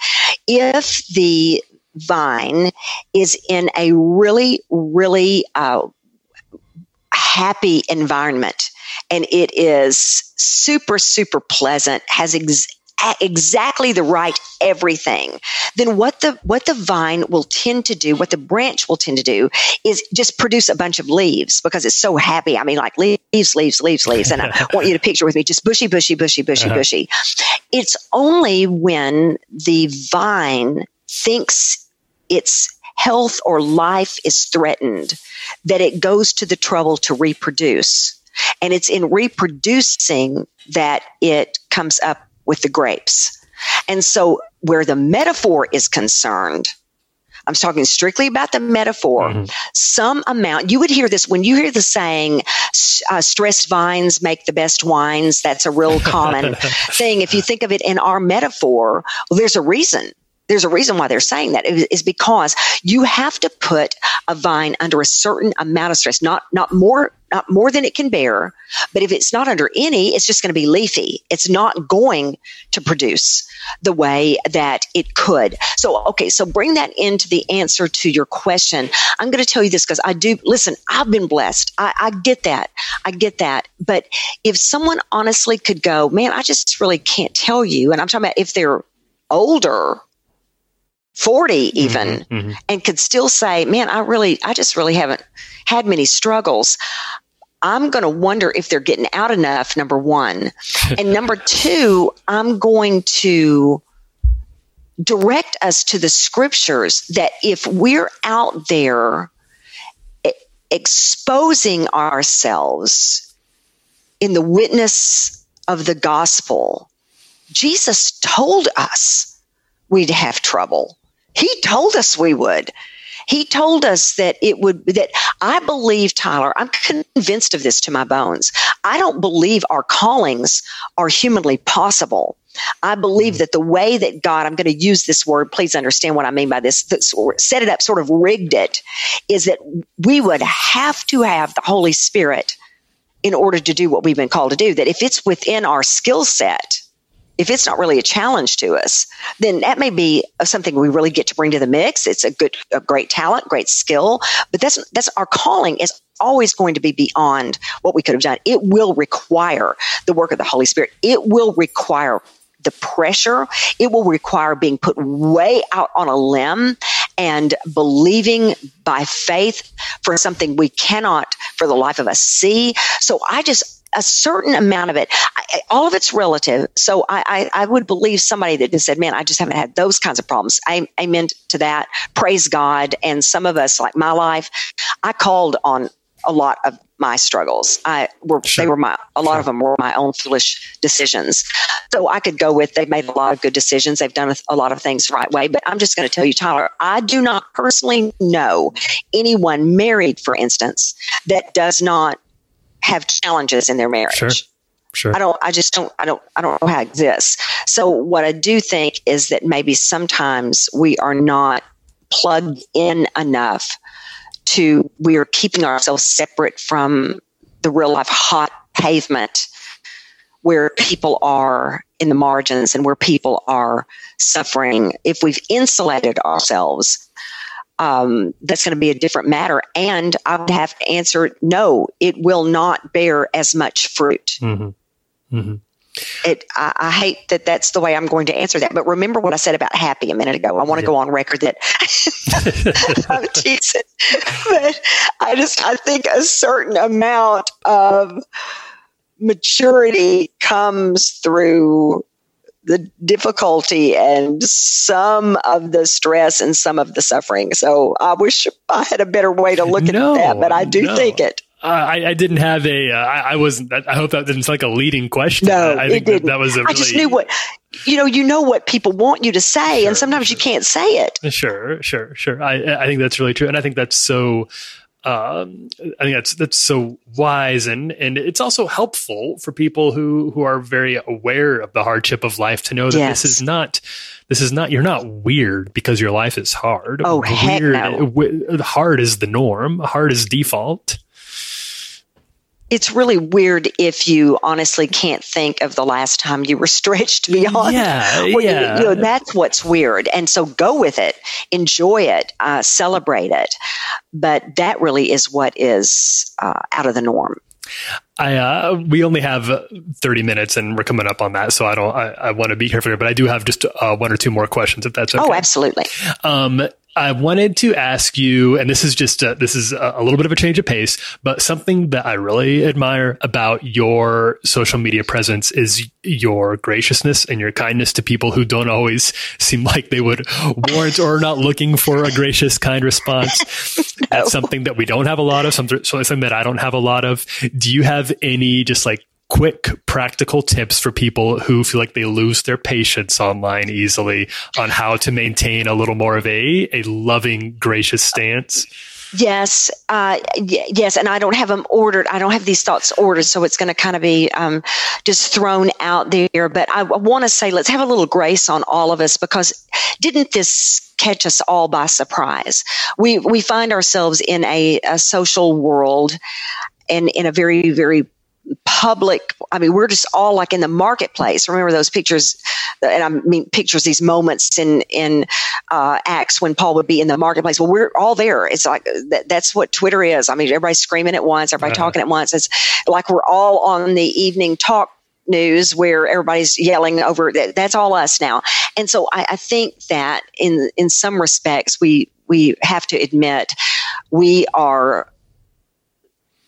if the vine is in a really, really uh, happy environment and it is super, super pleasant, has ex- exactly the right everything, then what the what the vine will tend to do, what the branch will tend to do, is just produce a bunch of leaves because it's so happy. I mean, like leaves, leaves, leaves, leaves, and I want you to picture with me just bushy, bushy, bushy, bushy, uh-huh. bushy. It's only when the vine thinks its health or life is threatened that it goes to the trouble to reproduce. And it's in reproducing that it comes up with the grapes. And so, where the metaphor is concerned, I'm talking strictly about the metaphor. Some amount, you would hear this when you hear the saying, uh, stressed vines make the best wines. That's a real common thing. If you think of it in our metaphor, well, there's a reason. There's a reason why they're saying that is is because you have to put a vine under a certain amount of stress, not not more not more than it can bear. But if it's not under any, it's just going to be leafy. It's not going to produce the way that it could. So, okay, so bring that into the answer to your question. I'm going to tell you this because I do listen, I've been blessed. I, I get that. I get that. But if someone honestly could go, man, I just really can't tell you, and I'm talking about if they're older, 40 mm-hmm, even, mm-hmm. and could still say, man, I really, I just really haven't had many struggles. I'm going to wonder if they're getting out enough, number one. and number two, I'm going to direct us to the scriptures that if we're out there exposing ourselves in the witness of the gospel, Jesus told us we'd have trouble. He told us we would. He told us that it would, that I believe, Tyler, I'm convinced of this to my bones. I don't believe our callings are humanly possible. I believe mm-hmm. that the way that God, I'm going to use this word, please understand what I mean by this, set it up, sort of rigged it, is that we would have to have the Holy Spirit in order to do what we've been called to do. That if it's within our skill set, if it's not really a challenge to us, then that may be something we really get to bring to the mix. It's a good, a great talent, great skill, but that's that's our calling is always going to be beyond what we could have done. It will require the work of the Holy Spirit. It will require the pressure. It will require being put way out on a limb and believing by faith for something we cannot for the life of us see. So I just a certain amount of it, I, all of it's relative. So I, I, I would believe somebody that just said, man, I just haven't had those kinds of problems. I, amen to that. Praise God. And some of us, like my life, I called on a lot of my struggles. I were they were my a lot of them were my own foolish decisions. So I could go with they've made a lot of good decisions. They've done a, a lot of things the right way. But I'm just going to tell you, Tyler, I do not personally know anyone married, for instance, that does not have challenges in their marriage. Sure. Sure. I don't I just don't I don't I don't know how it exists. So what I do think is that maybe sometimes we are not plugged in enough to we are keeping ourselves separate from the real life hot pavement where people are in the margins and where people are suffering. If we've insulated ourselves, um, that's going to be a different matter. And I would have to answer no, it will not bear as much fruit. mm-hmm It, I, I hate that that's the way I'm going to answer that. But remember what I said about happy a minute ago. I want to go on record that I'm teasing, but I just I think a certain amount of maturity comes through the difficulty and some of the stress and some of the suffering. So I wish I had a better way to look No, at that, but I do no. think it. Uh, I, I didn't have a. Uh, I, I wasn't. I hope that didn't sound like a leading question. No, I, think that, that was a really. I just knew what, you know, you know what people want you to say, and sometimes you can't say it. Sure, sure, sure. I I think that's really true, and I think that's so. Um, I think that's that's so wise, and and it's also helpful for people who who are very aware of the hardship of life to know that Yes. this is not. This is not. You're not weird because your life is hard. Oh, heck weird, no. wi- hard is the norm. Hard is default. It's really weird if you honestly can't think of the last time you were stretched beyond. Yeah, you- yeah. you know, that's what's weird. And so go with it, enjoy it, uh, celebrate it. But that really is what is uh, out of the norm. I uh, we only have uh, thirty minutes, and we're coming up on that, so I don't. I, I want to be here for it, but I do have just uh, one or two more questions, if that's okay. Oh, absolutely. Um, I wanted to ask you, and this is just uh this is a, a little bit of a change of pace, but something that I really admire about your social media presence is your graciousness and your kindness to people who don't always seem like they would warrant or are not looking for a gracious, kind response. That's something that we don't have a lot of. Something, something that I don't have a lot of. Do you have any just like quick practical tips for people who feel like they lose their patience online easily on how to maintain a little more of a a loving gracious stance Yes, uh, y- yes, and I don't have them ordered. I don't have these thoughts ordered, so it's going to kind of be um, just thrown out there. But I, want to say, let's have a little grace on all of us because didn't this catch us all by surprise? We we find ourselves in a, a social world and in a very very public i mean we're just all like in the marketplace. Remember those pictures and i mean pictures these moments in in uh, acts when paul would be in the marketplace. Well we're all there. It's like that, that's what twitter is. I mean everybody's screaming at once. Everybody Uh-huh. talking at once. It's like we're all on the evening talk news where everybody's yelling over that that's all us now. And so I, I think that in in some respects we we have to admit we are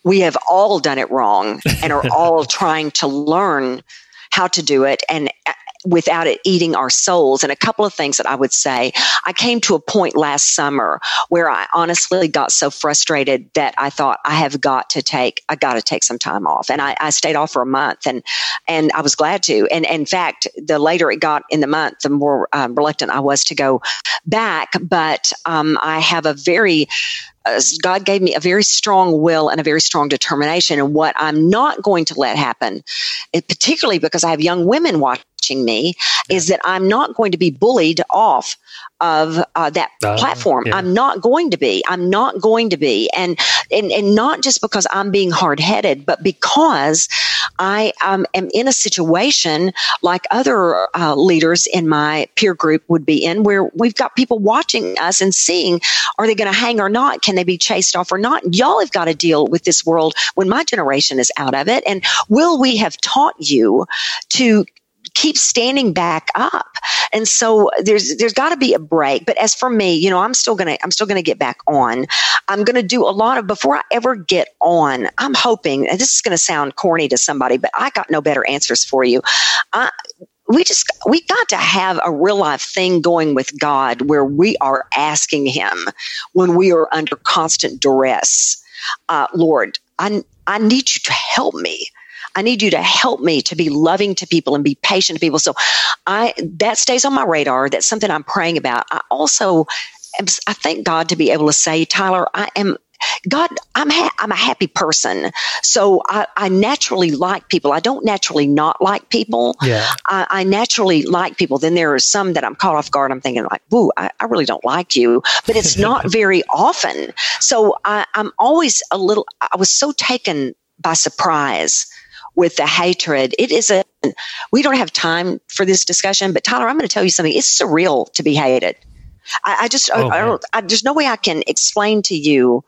we have all done it wrong and are all trying to learn how to do it and uh, without it eating our souls. And a couple of things that I would say. I came to a point last summer where I honestly got so frustrated that I thought I have got to take, I got to take some time off. And I, I stayed off for a month and, and I was glad to. And, in fact, the later it got in the month, the more um, reluctant I was to go back. But um, I have a very, Uh, God gave me a very strong will and a very strong determination. And what I'm not going to let happen, particularly because I have young women watching me, is that I'm not going to be bullied off of uh, that Uh, platform. yeah. I'm not going to be. I'm not going to be. And and and not just because I'm being hard headed, but because I um, am in a situation like other uh, leaders in my peer group would be in, where we've got people watching us and seeing are they going to hang or not? Can they be chased off or not? Y'all have got to deal with this world when my generation is out of it. And will we have taught you to keep standing back up? And so there's there's got to be a break. But as for me, you know, I'm still gonna I'm still gonna get back on. I'm gonna do a lot of before I ever get on. I'm hoping and this is gonna sound corny to somebody, but I got no better answers for you. I, we just we got to have a real life thing going with God where we are asking Him when we are under constant duress. Uh, Lord, I I need you to help me. I need you to help me to be loving to people and be patient to people. So I that stays on my radar. That's something I'm praying about. I also am, I thank God to be able to say, Tyler, I am God, I'm ha- I'm a happy person, so I, I naturally like people. I don't naturally not like people. Yeah. I, I naturally like people. Then there are some that I'm caught off guard. I'm thinking like, "Woo, I, I really don't like you," but it's not very often. So I, I'm always a little. I was so taken by surprise with the hatred. It is a. We don't have time for this discussion, but Tyler, I'm going to tell you something. It's surreal to be hated. I, I just, Oh, I, I don't. I, there's no way I can explain to you.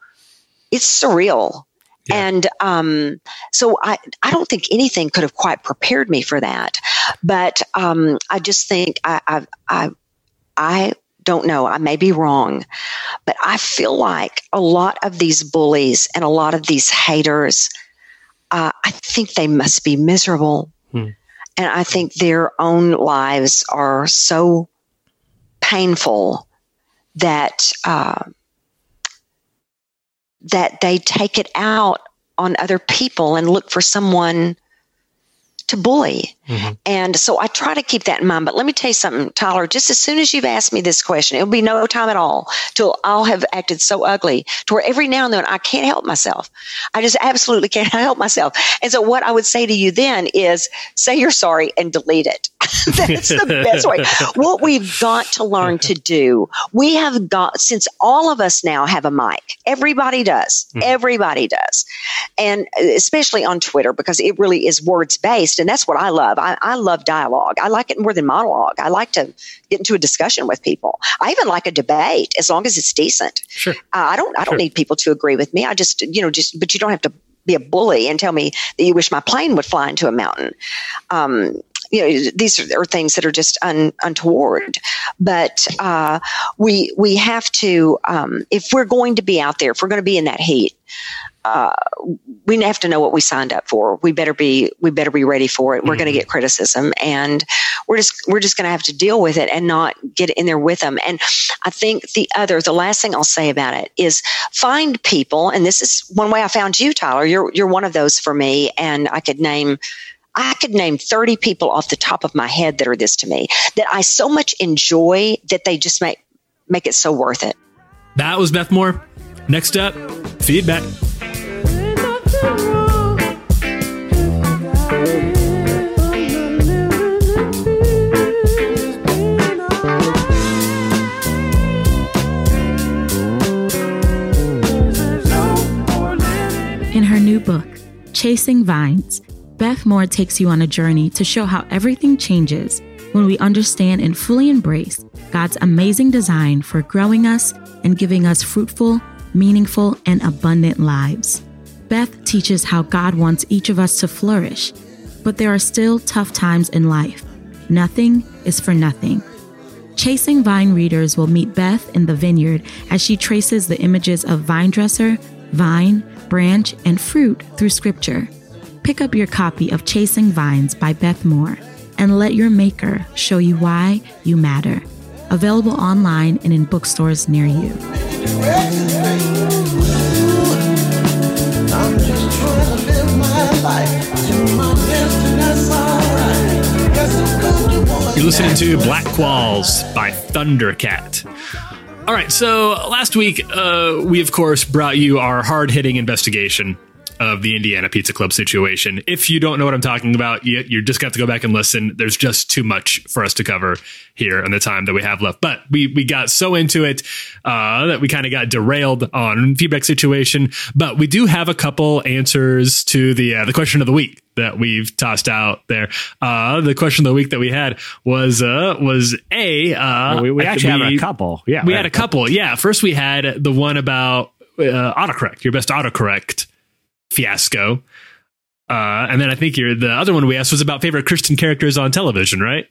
It's surreal. Yeah. And um, so I, I don't think anything could have quite prepared me for that. But um, I just think I, I, I, I don't know. I may be wrong, but I feel like a lot of these bullies and a lot of these haters, uh, I think they must be miserable. Hmm. And I think their own lives are so painful that uh, that they take it out on other people and look for someone to bully. Mm-hmm. And so I try to keep that in mind. But let me tell you something, Tyler, just as soon as you've asked me this question, it'll be no time at all till I'll have acted so ugly to where every now and then I can't help myself. I just absolutely can't help myself. And so what I would say to you then is say you're sorry and delete it. That's the best way. What we've got to learn to do, we have got, since all of us now have a mic, everybody does, mm-hmm. everybody does. And uh, especially on Twitter, because it really is words based. And that's what I love. I, I love dialogue. I like it more than monologue. I like to get into a discussion with people. I even like a debate as long as it's decent. Sure. Uh, I don't, I don't Sure. need people to agree with me. I just, you know, just, but you don't have to be a bully and tell me that you wish my plane would fly into a mountain. Um, you know, these are, are things that are just un, untoward. But uh, we we have to, um, if we're going to be out there, if we're going to be in that heat, uh, we have to know what we signed up for. We better be we better be ready for it. We're going to get criticism, and we're just we're just going to have to deal with it and not get in there with them. And I think the other, the last thing I'll say about it is find people, and this is one way I found you, Tyler. You're you're one of those for me, and I could name. I could name 30 people off the top of my head that are this to me that I so much enjoy that they just make make it so worth it. That was Beth Moore. Next up, feedback. Chasing Vines, Beth Moore takes you on a journey to show how everything changes when we understand and fully embrace God's amazing design for growing us and giving us fruitful, meaningful, and abundant lives. Beth teaches how God wants each of us to flourish, but there are still tough times in life. Nothing is for nothing. Chasing Vine readers will meet Beth in the vineyard as she traces the images of vine dresser, vine, branch, and fruit through scripture. Pick up your copy of Chasing Vines by Beth Moore and let your maker show you why you matter. Available online and in bookstores near you. You're listening to Black Qualls by Thundercat. All right, so last week uh, we of course brought you our hard-hitting investigation of the Indiana Pizza Club situation. If you don't know what I'm talking about, you, you just got to go back and listen. There's just too much for us to cover here in the time that we have left. But we we got so into it uh, that we kind of got derailed on feedback situation. But we do have a couple answers to the uh, the question of the week that we've tossed out there. Uh, the question of the week that we had was uh, was a uh, we, we I- actually have a couple. Yeah, we had a couple. Yeah. First, we had the one about uh, autocorrect, your best autocorrect fiasco. Uh, and then I think your the other one we asked was about favorite Christian characters on television, right?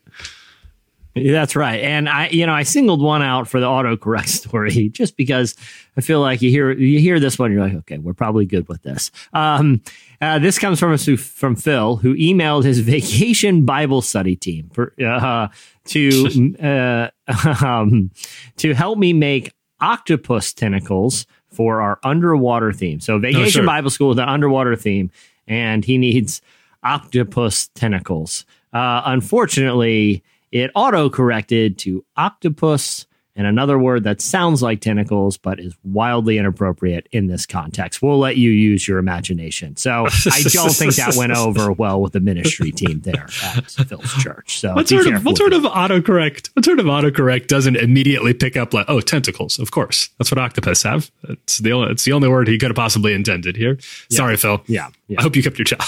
That's right. And I, you know, I singled one out for the autocorrect story just because I feel like you hear you hear this one, you're like, okay, we're probably good with this. Um, uh, this comes from us from Phil, who emailed his vacation Bible study team for, uh, to uh, um, to help me make octopus tentacles for our underwater theme. So vacation sure. Bible school with an underwater theme, and he needs octopus tentacles. Uh, unfortunately, it auto corrected to octopus and another word that sounds like tentacles but is wildly inappropriate in this context. We'll let you use your imagination. So I don't think that went over well with the ministry team there at Phil's church. So What sort of what sort of autocorrect? What sort of autocorrect doesn't immediately pick up like oh tentacles? Of course, that's what octopus have. It's the only it's the only word he could have possibly intended here. Sorry, Phil. Yeah, yeah. I hope you kept your job.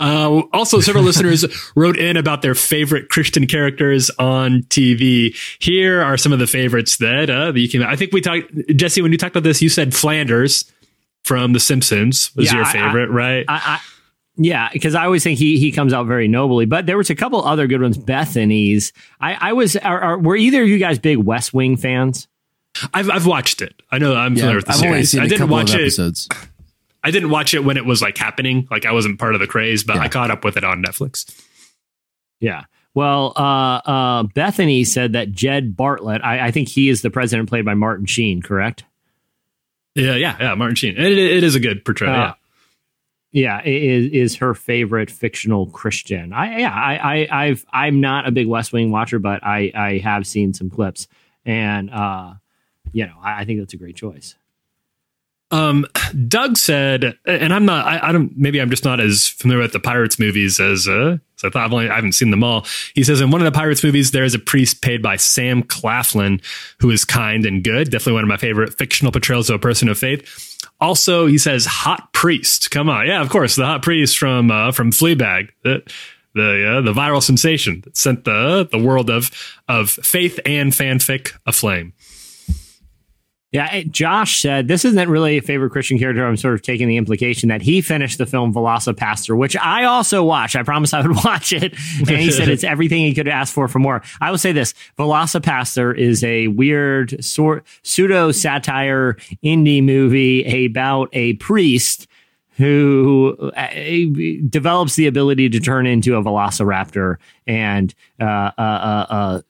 Uh, also, several listeners wrote in about their favorite Christian characters on TV. Here are some of the favorites that uh, that you can. I think we talked, Jesse, when you talked about this, you said Flanders from The Simpsons was Yeah, your I- I- favorite, right? I, I, yeah, because I always think he he comes out very nobly. But there was a couple other good ones. Bethany's. I, I was. Are, are, were either of you guys big West Wing fans? I've I've watched it. I know I'm Yeah, familiar with the I've only series. seen I a didn't couple watch of it. episodes. I didn't watch it when it was like happening. Like I wasn't part of the craze, but Yeah. I caught up with it on Netflix. Yeah. Well, uh, uh, Bethany said that Jed Bartlet. I, I think he is the president played by Martin Sheen. Correct. Yeah, yeah, yeah. Martin Sheen. It, it is a good portrayal. Uh, yeah. yeah, is is her favorite fictional Christian. I yeah, I, I I've I'm not a big West Wing watcher, but I I have seen some clips, and uh, you know, I, I think that's a great choice. Um, Doug said, and I'm not, I, I don't, maybe I'm just not as familiar with the Pirates movies as, uh, I thought. I've only, I haven't seen them all. He says in one of the Pirates movies, there is a priest paid by Sam Claflin who is kind and good. Definitely one of my favorite fictional portrayals of a person of faith. Also, he says hot priest. Come on. Yeah, of course. The hot priest from, uh, from Fleabag. The, the, uh, the viral sensation that sent the, the world of, of faith and fanfic aflame. Yeah, Josh said this isn't really a favorite Christian character. I'm sort of taking the implication that he finished the film VelociPastor, which I also watched. I promised I would watch it, and he said it's everything he could ask for for more. I will say this: VelociPastor is a weird sort pseudo satire indie movie about a priest who uh, develops the ability to turn into a velociraptor and uh, uh, uh, uh,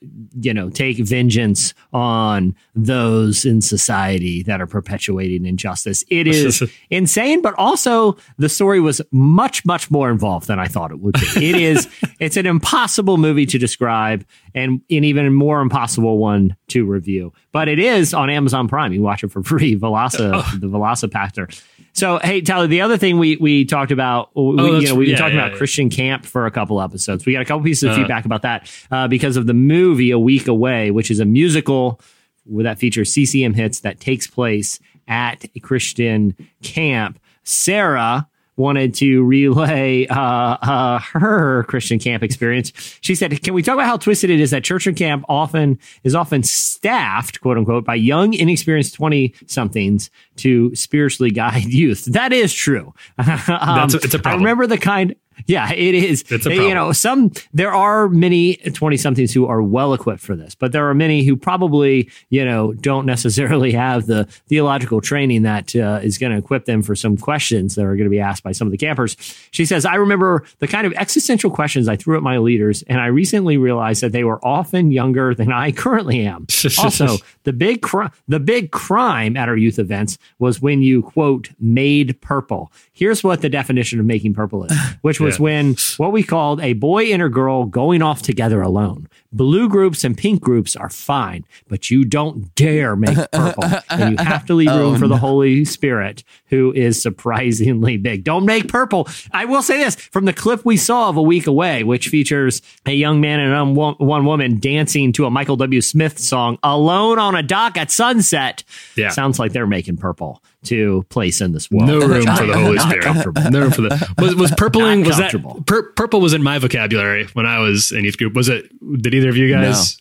you know take vengeance on those in society that are perpetuating injustice. It is insane, but also the story was much much more involved than I thought it would be. It is it's an impossible movie to describe and an even more impossible one to review. But it is on Amazon Prime. You watch it for free. Veloci the Velocipactor. So hey Tyler, the other thing we we talked about, we, you that's- know, we've been yeah, talking yeah, about yeah. Christian Camp for a couple episodes. We got a couple pieces of Uh. feedback about that uh, because of the movie A Week Away, which is a musical that features CCM hits that takes place at a Christian camp. Sarah wanted to relay uh, uh, her Christian camp experience. She said, "Can we talk about how twisted it is that church and camp often is often staffed, quote unquote, by young, inexperienced twenty somethings to spiritually guide youth? That is true. Um, That's a- it's a I problem. remember the kind." Yeah, it is. It's a You know, some there are many 20 somethings who are well equipped for this, but there are many who probably, you know, don't necessarily have the theological training that uh, is going to equip them for some questions that are going to be asked by some of the campers. She says, I remember the kind of existential questions I threw at my leaders, and I recently realized that they were often younger than I currently am. also, the big cri- the big crime at our youth events was when you quote made purple. Here's what the definition of making purple is, which was Yeah. when what we called a boy and a girl going off together alone. Blue groups and pink groups are fine, but you don't dare make purple. and you have to leave room for the Holy Spirit, who is surprisingly big. Don't make purple. I will say this from the clip we saw of a week away, which features a young man and um, one one woman dancing to a Michael W. Smith song alone on a dock at sunset. Yeah. Sounds like they're making purple to place in this world. No room for the Holy Spirit. No room for the was was purpling. Was that pur- purple was in my vocabulary when I was in youth group. Was it? Did either of you guys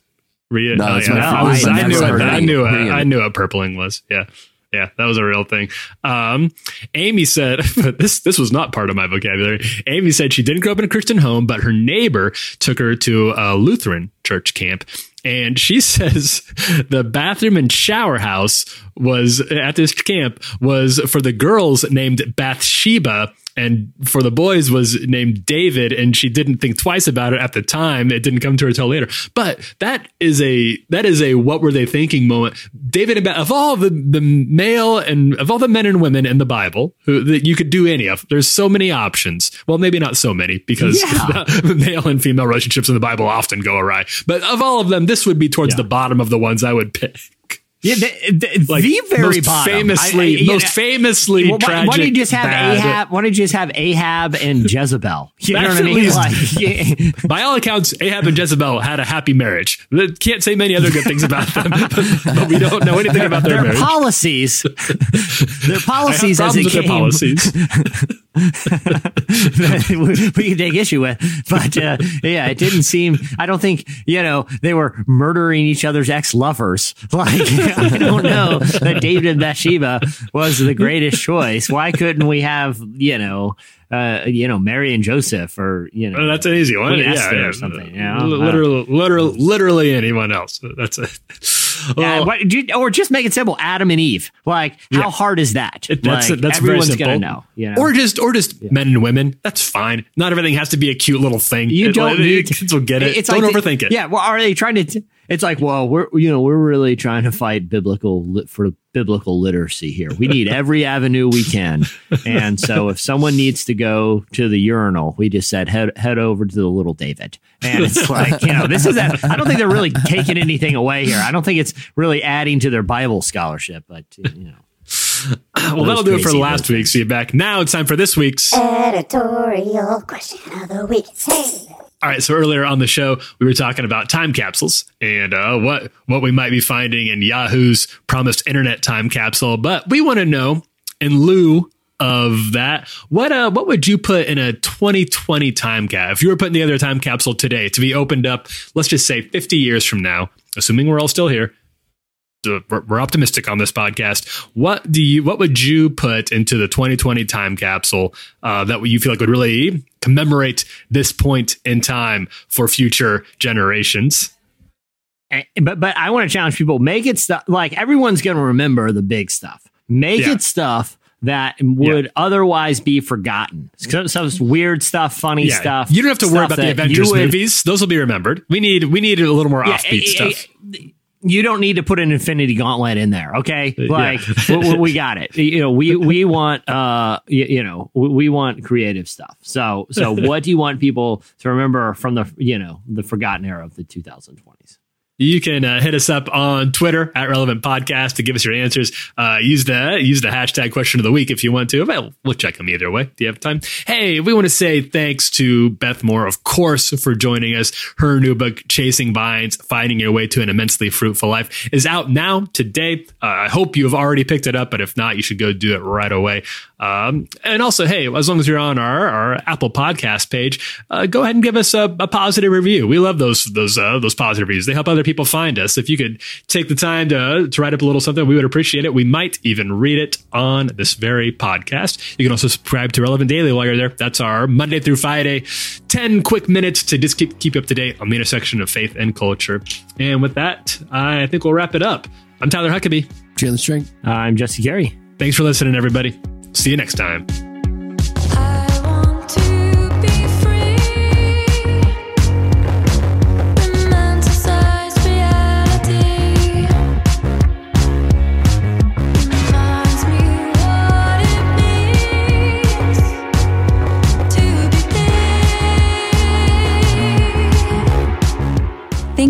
read it? No, Oh, yeah. my I, was- I've I knew it. I knew it. it. I knew what purpling was. Yeah. Yeah, that was a real thing. Um, Amy said, but this this was not part of my vocabulary. Amy said she didn't grow up in a Christian home, but her neighbor took her to a Lutheran church camp. And she says the bathroom and shower house was at this camp was for the girls named Bathsheba and for the boys was named David and she didn't think twice about it at the time. It didn't come to her till later. But that is a that is a what were they thinking moment. David and Beth, of all the the male and of all the men and women in the Bible who that you could do any of there's so many options. Well maybe not so many because Yeah. the male and female relationships in the Bible often go awry. But of all of them this would be towards Yeah. the bottom of the ones I would pick Yeah, the, the, like the very most bottom. famously I- I- most know, famously Well, why, tragic why don't you just have bad- Ahab? Why don't you just have Ahab and Jezebel? You know That's what I mean? least- Like, yeah. By all accounts, Ahab and Jezebel had a happy marriage. Can't say many other good things about them, but, but we don't know anything about their, their marriage. policies, their policies as it came, policies. We we can take issue with. But uh, yeah, it didn't seem. I don't think you know they were murdering each other's ex lovers. Like I don't know that David and Bathsheba was the greatest choice. Why couldn't we have you know uh, you know Mary and Joseph or you know Oh, that's an easy one. Queen Yeah, yeah. or something, you know? Literally, literally, literally anyone else. That's it. Yeah, Oh, what, you- or just make it simple. Adam and Eve. Like, how Yeah. hard is that? It- that's like, that's very everyone's simple. gonna know. You know, Or just or just men and women. That's fine. Not everything has to be a cute little thing. you It- don't need. kids will get it. It's don't like the- overthink it. Yeah. Well, are they trying to? T- it's like, well, we're you know we're really trying to fight biblical li- for biblical literacy here. We need every avenue we can. And so if someone needs to go to the urinal, we just said head head over to the little David. And it's like, you know, this is that I don't think they're really taking anything away here. I don't think it's really adding to their Bible scholarship, but you know. well, that'll do it for crazy, last those week's feedback. Now it's time for this week's. Editorial question of the week. Hey. All right, so earlier on the show, we were talking about time capsules and uh, what what we might be finding in Yahoo's promised internet time capsule. But we want to know, in lieu of that, what uh, what would you put in a 2020 time cap? If you were putting the other time capsule today to be opened up, let's just say 50 years from now, assuming we're all still here. We're optimistic on this podcast. What do you? What would you put into the 2020 time capsule uh, that you feel like would really commemorate this point in time for future generations? But but I want to challenge people. Make it stuff like everyone's going to remember the big stuff. Make Yeah. it stuff that would otherwise be forgotten. Some, some weird stuff, funny stuff. You don't have to worry about the Avengers would- movies; those will be remembered. We need we need a little more Yeah, offbeat eh, stuff. You don't need to put an Infinity Gauntlet in there, okay? Like we, we- we got it. You know, we we want uh you, you know we, we want creative stuff. So so what do you want people to remember from the you know the forgotten era of the 2020s? You can uh, hit us up on Twitter at Relevant Podcast to give us your answers. Uh, use the use the hashtag question of the week if you want to. Well, we'll check them either way. Do you have time? Hey, we want to say thanks to Beth Moore, of course, for joining us. Her new book, Chasing Vines: Finding Your Way to an Immensely Fruitful Life, is out now today. Uh, I hope you have already picked it up, but if not, you should go do it right away. Um, and also, hey, as long as you're on our, our Apple Podcast page, uh, go ahead and give us a, a positive review. We love those those uh, those positive reviews. They help other people find us. If you could take the time to to write up a little something, we would appreciate it. We might even read it on this very podcast. You can also subscribe to Relevant Daily while you're there. That's our Monday through Friday, ten quick minutes to just keep keep you up to date on the intersection of faith and culture. And with that, I think we'll wrap it up. I'm Tyler Huckabee. Chandler String. Uh, I'm Jesse Carey. Thanks for listening, everybody. See you next time.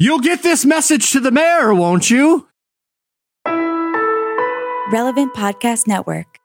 You'll get this message to the mayor, won't you? Relevant Podcast Network.